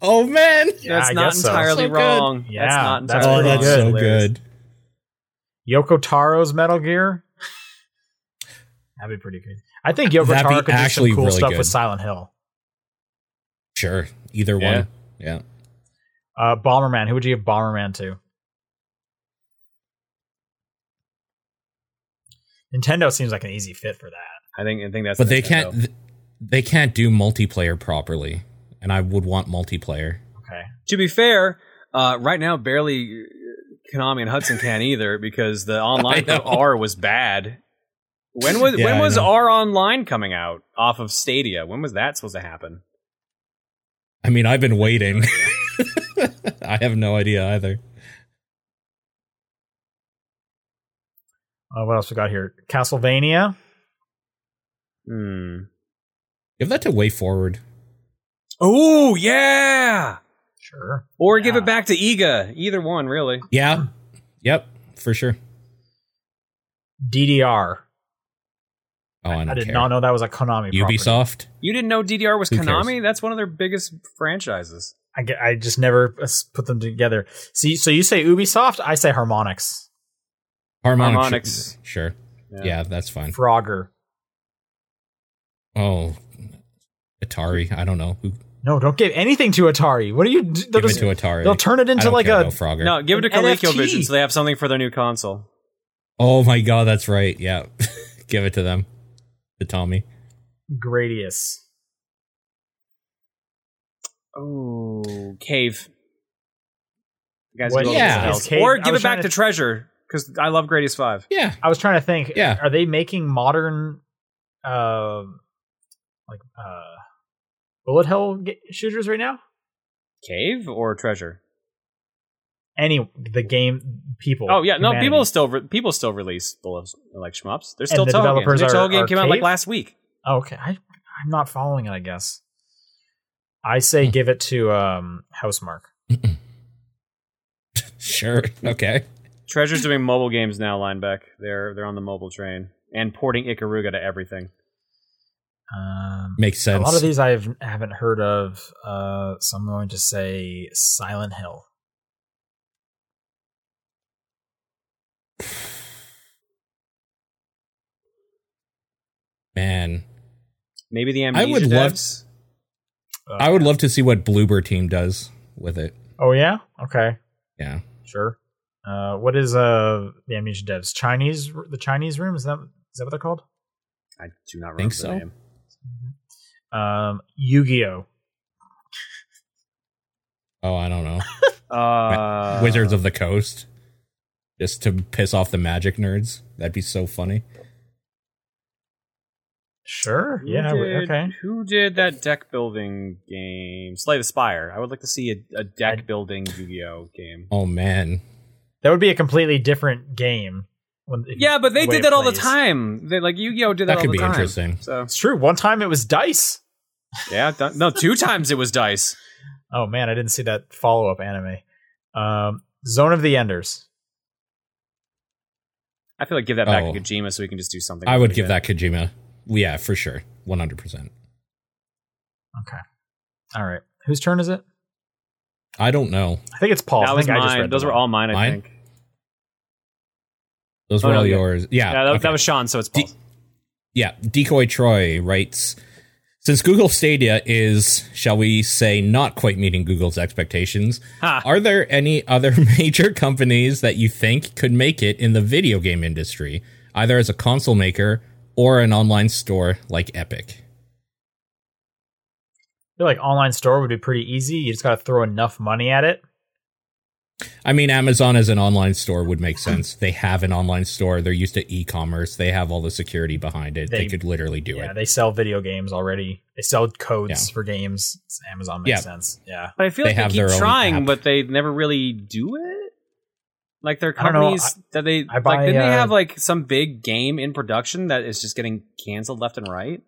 Oh man. Yeah, That's I not guess so. entirely So wrong. Yeah, that's not that's oh, that's wrong. so good. Yoko Taro's Metal Gear. That'd be pretty good. I think Yoko That'd Taro could do some cool really stuff good. with Silent Hill. Sure. Either Yeah. one. Yeah. Uh, Bomberman. Who would you give Bomberman to? Nintendo seems like an easy fit for that. I think I think that's. But they can't they can't do multiplayer properly. And I would want multiplayer. Okay. To be fair, uh, right now barely uh, Konami and Hudson can either because the online I for know. R was bad. When was Yeah, when was. R online coming out off of Stadia? When was that supposed to happen? I mean, I've been waiting. I have no idea either. Uh, what else we got here? Castlevania. Hmm. Give that to WayForward. Oh yeah, Sure. or give it back to Iga. Either one, really. Yeah. Yep, for sure. DDR. Oh, I, I, don't did care. not know that was a Konami. property. Ubisoft. You didn't know DDR was Who cares? Konami? That's one of their biggest franchises. I, get, I just never uh, put them together. See, so you say Ubisoft, I say Harmonix. Harmonix. Harmonix. Sure. Yeah. that's fine. Frogger. Oh, Atari. I don't know. Who No, don't give anything to Atari. What are you? d- They'll, give it to Atari? they'll turn it into like a. Frogger. No, give it to An ColecoVision so they have something for their new console. Oh my god, that's right. Yeah. give it to them. to Tommy. Gradius. Oh, cave. You guys What go is- with something is else. Cave- or give it back to to- Treasure because I love Gradius Five. Yeah. I was trying to think. Yeah. Are they making modern, uh, like uh, bullet hell shooters right now? Cave or Treasure? Any the game people? Oh yeah, no, people still re- people still release bullets like shmups. They're And still the Touhou developers games. The are- Touhou game are came out like last week. Oh, okay, I I'm not following it. I guess. I say Hmm. give it to um Housemarque. Sure. Okay. Treasure's doing mobile games now. Lineback, they're they're on the mobile train and porting Ikaruga to everything. Um, Makes sense. a lot of these I haven't heard of. Uh, so I'm going to say Silent Hill. Man, Maybe the I Amnesia would love- devs. Uh, I would love to see what Bloober team does with it. Oh yeah. Okay. Yeah. Sure. Uh, what is uh the Amnesia devs? Chinese, the Chinese room is that is that what they're called? I do not remember Think the so. name. Um, Yu-Gi-Oh. Oh, I don't know. Uh, Wizards of the Coast. Just to piss off the magic nerds. That'd be so funny. Sure. Who Yeah. did- Okay. Who did that deck building game? Slay the Spire. I would like to see a, a deck building Yu-Gi-Oh game. Oh man. That would be a completely different game. When, Yeah, but they the did that all the time. They like Yu-Gi-Oh did that, That all could the be time. interesting. So It's true. One time it was dice. yeah, th- no, two times it was dice. Oh man, I didn't see that follow up anime. Um, Zone of the Enders. I feel like give that back Oh. to Kojima so we can just do something. I would give again. that Kojima. Yeah, for sure. 100%. Okay. All right. Whose turn is it? I don't know. I think it's Paul. That I was think I just mine. read Those were all mine. I Mine? think. Those Oh, were no, all yeah. yours. Yeah. Yeah, that, okay. that was Sean. So it's Paul. D- Yeah, Decoy Troy writes Since Google Stadia is, shall we say, not quite meeting Google's expectations, Ha. are there any other major companies that you think could make it in the video game industry, either as a console maker or an online store like Epic? I feel like online store would be pretty easy. You just got to throw enough money at it. I mean, Amazon as an online store would make sense. They have an online store. They're used to e-commerce. They have all the security behind it. They, They- could literally do yeah, it. Yeah, they sell video games already. They sell codes Yeah. for games. Amazon makes Yeah. sense. Yeah. But I feel They like they keep trying, but they never really do it. Like their I companies that they I buy, like, didn't they uh, have like some big game in production that is just getting canceled left and right?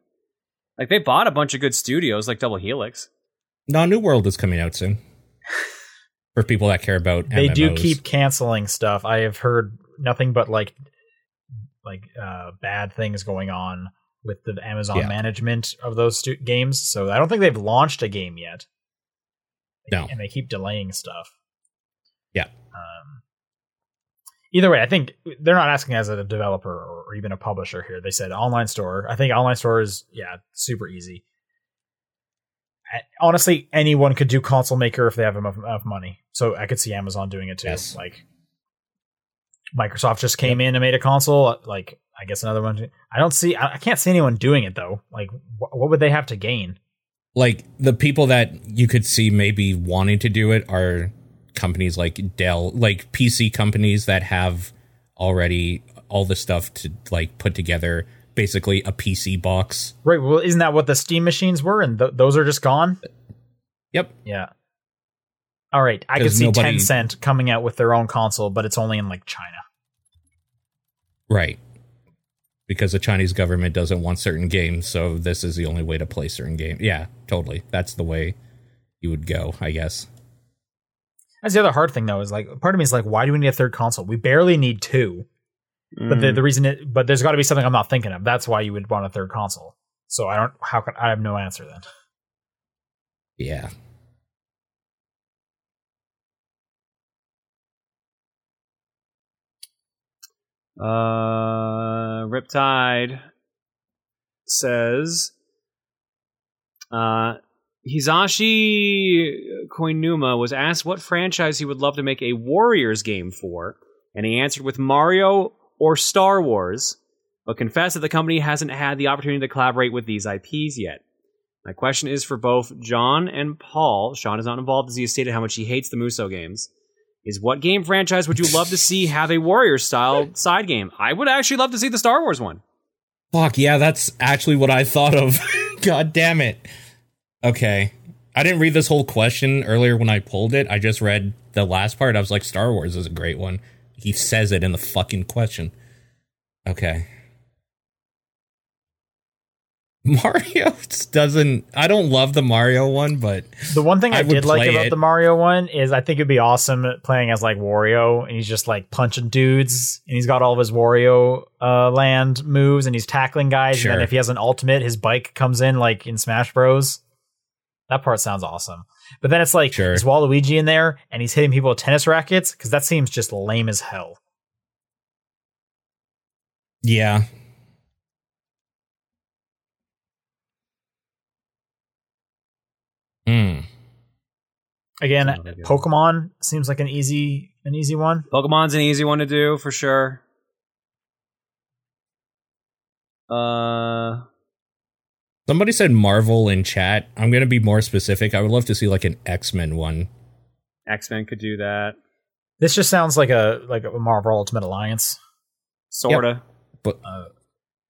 Like they bought a bunch of good studios, like Double Helix. No, New World is coming out soon. For people that care about They do keep canceling stuff. I have heard nothing but like like uh bad things going on with the Amazon Yeah. management of those stu- games. So I don't think they've launched a game yet. No. And they keep delaying stuff. Yeah. Um, either way, I think they're not asking as a developer or even a publisher here. They said online store. I think online store is yeah, super easy. Honestly, anyone could do console maker if they have enough, enough money. So I could see Amazon doing it too. Yes. Like Microsoft just came in and made a console. Like I guess another one. I don't see. I, I can't see anyone doing it though. Like wh- what would they have to gain? like the people that you could see maybe wanting to do it are companies like Dell, like PC companies that have already all the stuff to like put together basically a PC box. Right. Well, isn't that what the Steam machines were? And th- those are just gone. Yep. Yeah. All right. I could see nobody- Tencent coming out with their own console, but it's only in like China. Right. Because the Chinese government doesn't want certain games, so this is the only way to play certain games. Yeah, totally. That's the way you would go, I guess. That's the other hard thing though. Is like part of me is like, why do we need a third console? We barely need two. But the, the reason it, but there's got to be something I'm not thinking of. That's why you would want a third console. So I don't. How can I have no answer then? Yeah. Uh, Riptide says, uh, Hisashi Koinuma was asked what franchise he would love to make a Warriors game for, and he answered with Mario or Star Wars. but confess that the company hasn't had the opportunity to collaborate with these IPs yet. My question is for both John and Paul. Sean is not involved as he has stated how much he hates the Musou games. Is what game franchise would you love to see have a warrior style side game? I would actually love to see the Star Wars one. Fuck yeah, that's actually what I thought of. God damn it. Okay. I didn't read this whole question earlier when I pulled it. I just read the last part. I was like, Star Wars is a great one. He says it in the fucking question. Okay. Mario doesn't. I don't love the Mario one, but The one thing I, I did like about it. the Mario one is I think it'd be awesome playing as like Wario and he's just like punching dudes and he's got all of his Wario uh, land moves and he's tackling guys. And then if he has an ultimate, his bike comes in like in Smash Bros. That part sounds awesome. But then it's like Sure. is Waluigi in there and he's hitting people with tennis rackets because that seems just lame as hell. yeah. Hmm. Again, Sounds like it. Pokemon seems like an easy an easy one. Pokemon's an easy one to do for sure. Uh, Somebody said Marvel in chat. I'm going to be more specific. I would love to see like an X Men one. X Men could do that, This just sounds like a like a Marvel Ultimate Alliance. sorta. but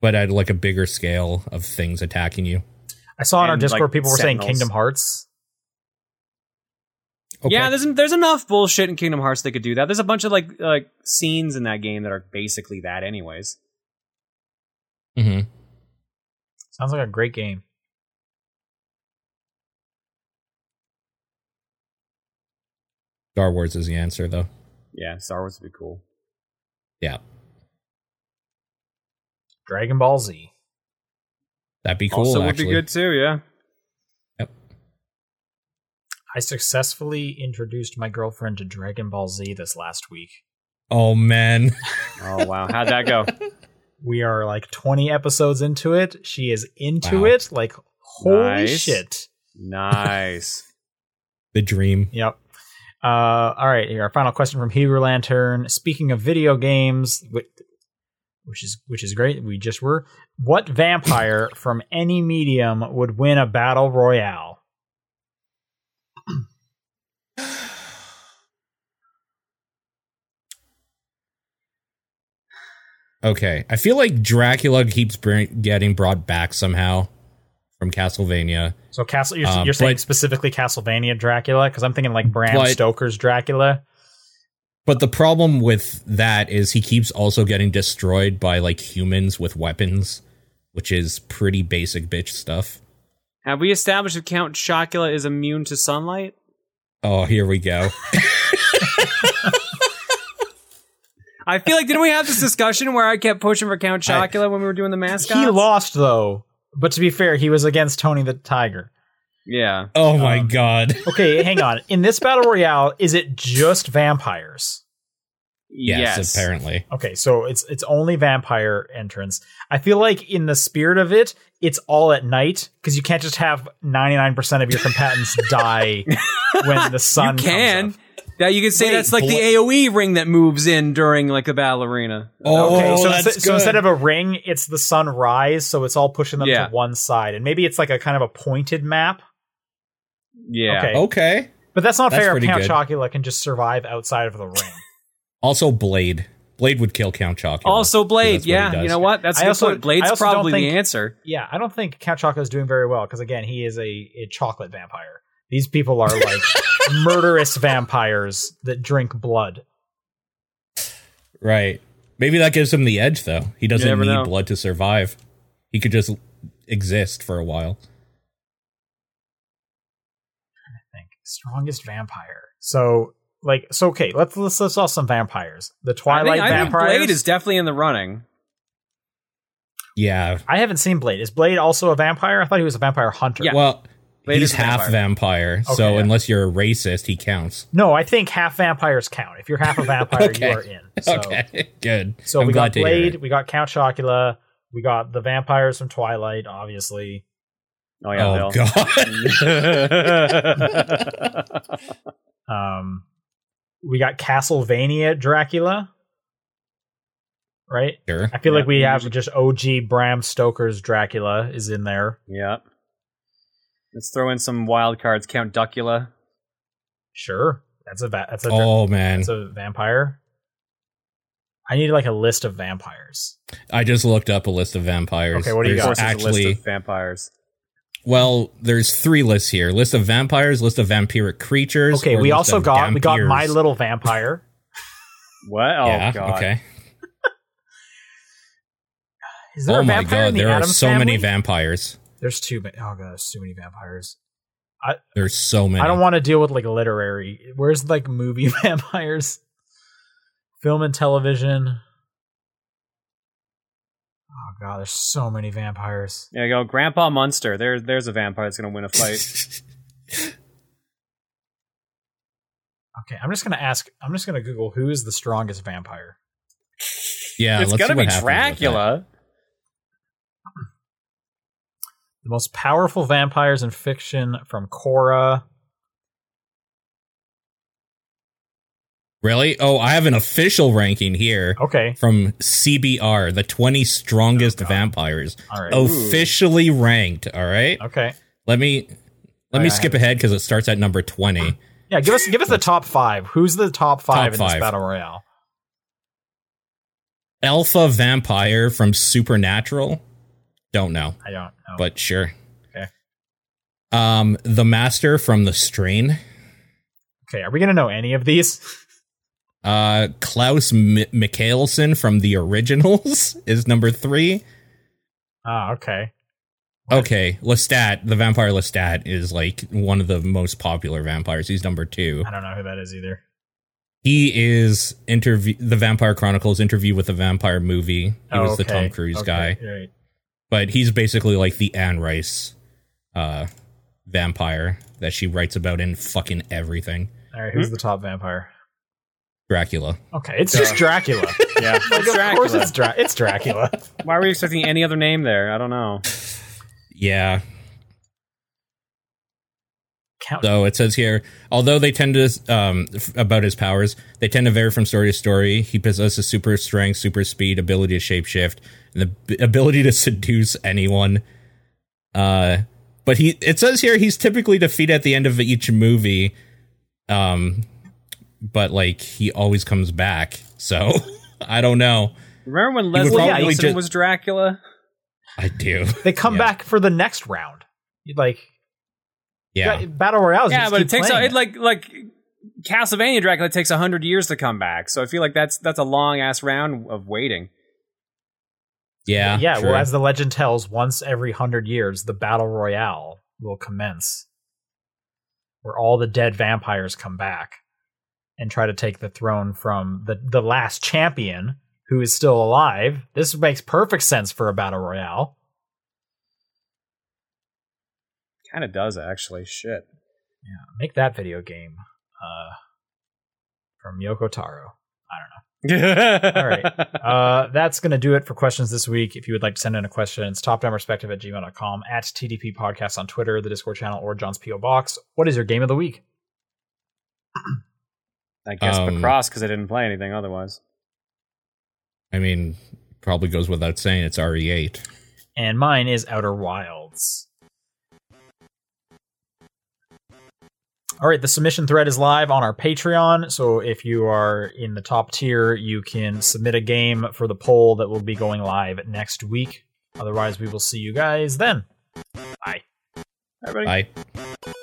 but at like a bigger scale of things attacking you. I saw in our Discord like, people were saying Kingdom Hearts. Okay. Yeah, there's there's enough bullshit in Kingdom Hearts they could do that. There's a bunch of like like scenes in that game that are basically that, anyways. hmm Sounds like a great game. Star Wars is the answer, though. Yeah, Star Wars would be cool. Yeah, Dragon Ball Z. that'd be cool. also, would actually, be good too. Yeah. Yep. I successfully introduced my girlfriend to Dragon Ball Z this last week. Oh man, Oh wow, how'd that go? We are like 20 episodes into it. She is into Wow. it. Like, holy Nice. shit. Nice. the dream. Yep. Uh, all right. Here, our final question from Hebrew Lantern. Speaking of video games, which is which is great, we just were. What vampire from any medium would win a battle royale? Okay, I feel like Dracula keeps bring, getting brought back somehow from Castlevania. So, Castle, you're, Um, you're saying but- specifically Castlevania Dracula? Because I'm thinking like Bram But- Stoker's Dracula. But the problem with that is he keeps also getting destroyed by like humans with weapons, which is pretty basic bitch stuff. Have we established that Count Chocula is immune to sunlight? Oh, here we go. I feel like didn't we have this discussion where I kept pushing for Count I- Chocula when we were doing the mascot? He lost though, but to be fair, he was against Tony the Tiger. Yeah. Oh my Um, god. Okay, hang on. In this battle royale, is it just vampires? Yes, yes. apparently. Okay, so it's it's only vampire entrance. I feel like in the spirit of it, it's all at night because you can't just have ninety nine percent of your combatants die when the sun. You can. Comes up. That you could say Wait, that's like blo- the AOE ring that moves in during like a battle arena. Oh, Okay, so, oh, that's instead- so good. instead of a ring, it's the sunrise, so it's all pushing them Yeah. to one side, and maybe it's like a kind of a pointed map. Yeah. Okay. okay. But that's not That's fair. pretty Count good. Chocula can just survive outside of the ring. Also, Blade. Blade would kill Count Chocula. Also, Blade. That's what he Yeah. does. You know what? That's a I good also- point. Blade's also don't probably the think- answer. Yeah, I don't think Count Chocula is doing very well because again, he is a, a chocolate vampire. These people are like murderous vampires that drink blood. Right. Maybe that gives him the edge, though. He doesn't need know. blood to survive. He could just exist for a while. I think strongest vampire. So like so okay, let's let's list off some vampires. The I Twilight think, I think vampires. Blade is definitely in the running. Yeah. I haven't seen Blade. Is Blade also a vampire? I thought he was a vampire hunter. Yeah. Well, Blade he's half vampire. vampire, so yeah. unless you're a racist, he counts. No, I think half vampires count. If you're half a vampire, Okay. you are in. So, okay, good. So I'm we glad got to Blade, we got Count Chocula, we got the vampires from Twilight, obviously. Oh yeah. oh Bill. god. Um, we got Castlevania Dracula. right? Sure. I feel like we have just OG Bram Stoker's Dracula is in there. Yeah. Let's throw in some wild cards. Count Duckula. Sure, that's a va- that's a Oh man, that's a vampire. I need like a list of vampires. I just looked up a list of vampires. Okay, what do you There's got? Of a Actually, list of vampires. well, there's three lists here: list of vampires, list of vampiric creatures. Okay, we also of got we got my little vampire. What? Oh yeah. god. Okay. Is there Oh a my god, in the there are Addams so many vampires. There's too many. Oh god, there's too many vampires. I, There's so many. I don't want to deal with like literary. Where's like movie vampires? Film and television. Oh god, there's so many vampires. There you go. Grandpa Munster. There, there's a vampire that's going to win a fight. Okay, I'm just gonna ask. I'm just gonna Google who is the strongest vampire. yeah, it's let's going to see be what happens with that. Dracula. The most powerful vampires in fiction from Quora. Really? Oh, I have an official ranking here Okay, from CBR, the 20 strongest Oh, vampires, all right. officially ranked. All right. Okay, Let me let I- me I skip ahead because it starts at number 20. yeah. Give us give us the top five. Who's the top five Top in five. this battle royale? Alpha Vampire from Supernatural. Don't know, I don't know. but sure. Okay. Um, the Master from The Strain. okay, are we gonna know any of these? Uh, Klaus M- Mikaelson from The Originals is number three. Ah, okay. Okay, Lestat, the vampire Lestat is like one of the most popular vampires. He's number two. I don't know who that is either. He is interview the Vampire Chronicles interview with the vampire movie. He Oh, was the. Tom Cruise Okay, guy, Right. But he's basically like the Anne Rice uh vampire that she writes about in fucking everything. All right. Who's the top vampire? Dracula. Okay, it's just Dracula. Yeah, Like, it's of course, Dracula. it's, Dra- it's Dracula. Why were you expecting any other name there? I don't know. Yeah. Count. So it says here, although they tend to um f- about his powers, they tend to vary from story to story. He possesses super strength, super speed, ability to shapeshift, and the b- ability to seduce anyone. Uh, but he it says here he's typically defeated at the end of each movie. Um, but like he always comes back. So I don't know. Remember when Leslie probably Nielsen just- was Dracula? I do. They come Yeah. back for the next round. Like Yeah. battle royales. Yeah, just but it takes a, it like like Castlevania Dracula takes hundred years to come back. So I feel like that's that's a long ass round of waiting. Yeah. yeah. true. Well, as the legend tells, once every hundred years, the battle royale will commence, where all the dead vampires come back and try to take the throne from the the last champion who is still alive. This makes perfect sense for a battle royale. Kind of does actually. Shit. Yeah, make that video game uh, from Yoko Taro. I don't know. All right. Uh, that's going to do it for questions this week. If you would like to send in a question, it's topdownperspective at gmail.com, at TDP Podcast on Twitter, the Discord channel, or John's P.O. Box. What is your game of the week? I guess Um, Macross because I didn't play anything otherwise. I mean, probably goes without saying it's E RE8. And mine is Outer Wilds. All right, the submission thread is live on our Patreon. So if you are in the top tier, you can submit a game for the poll that will be going live next week. Otherwise, we will see you guys then. Bye. Everybody. Bye.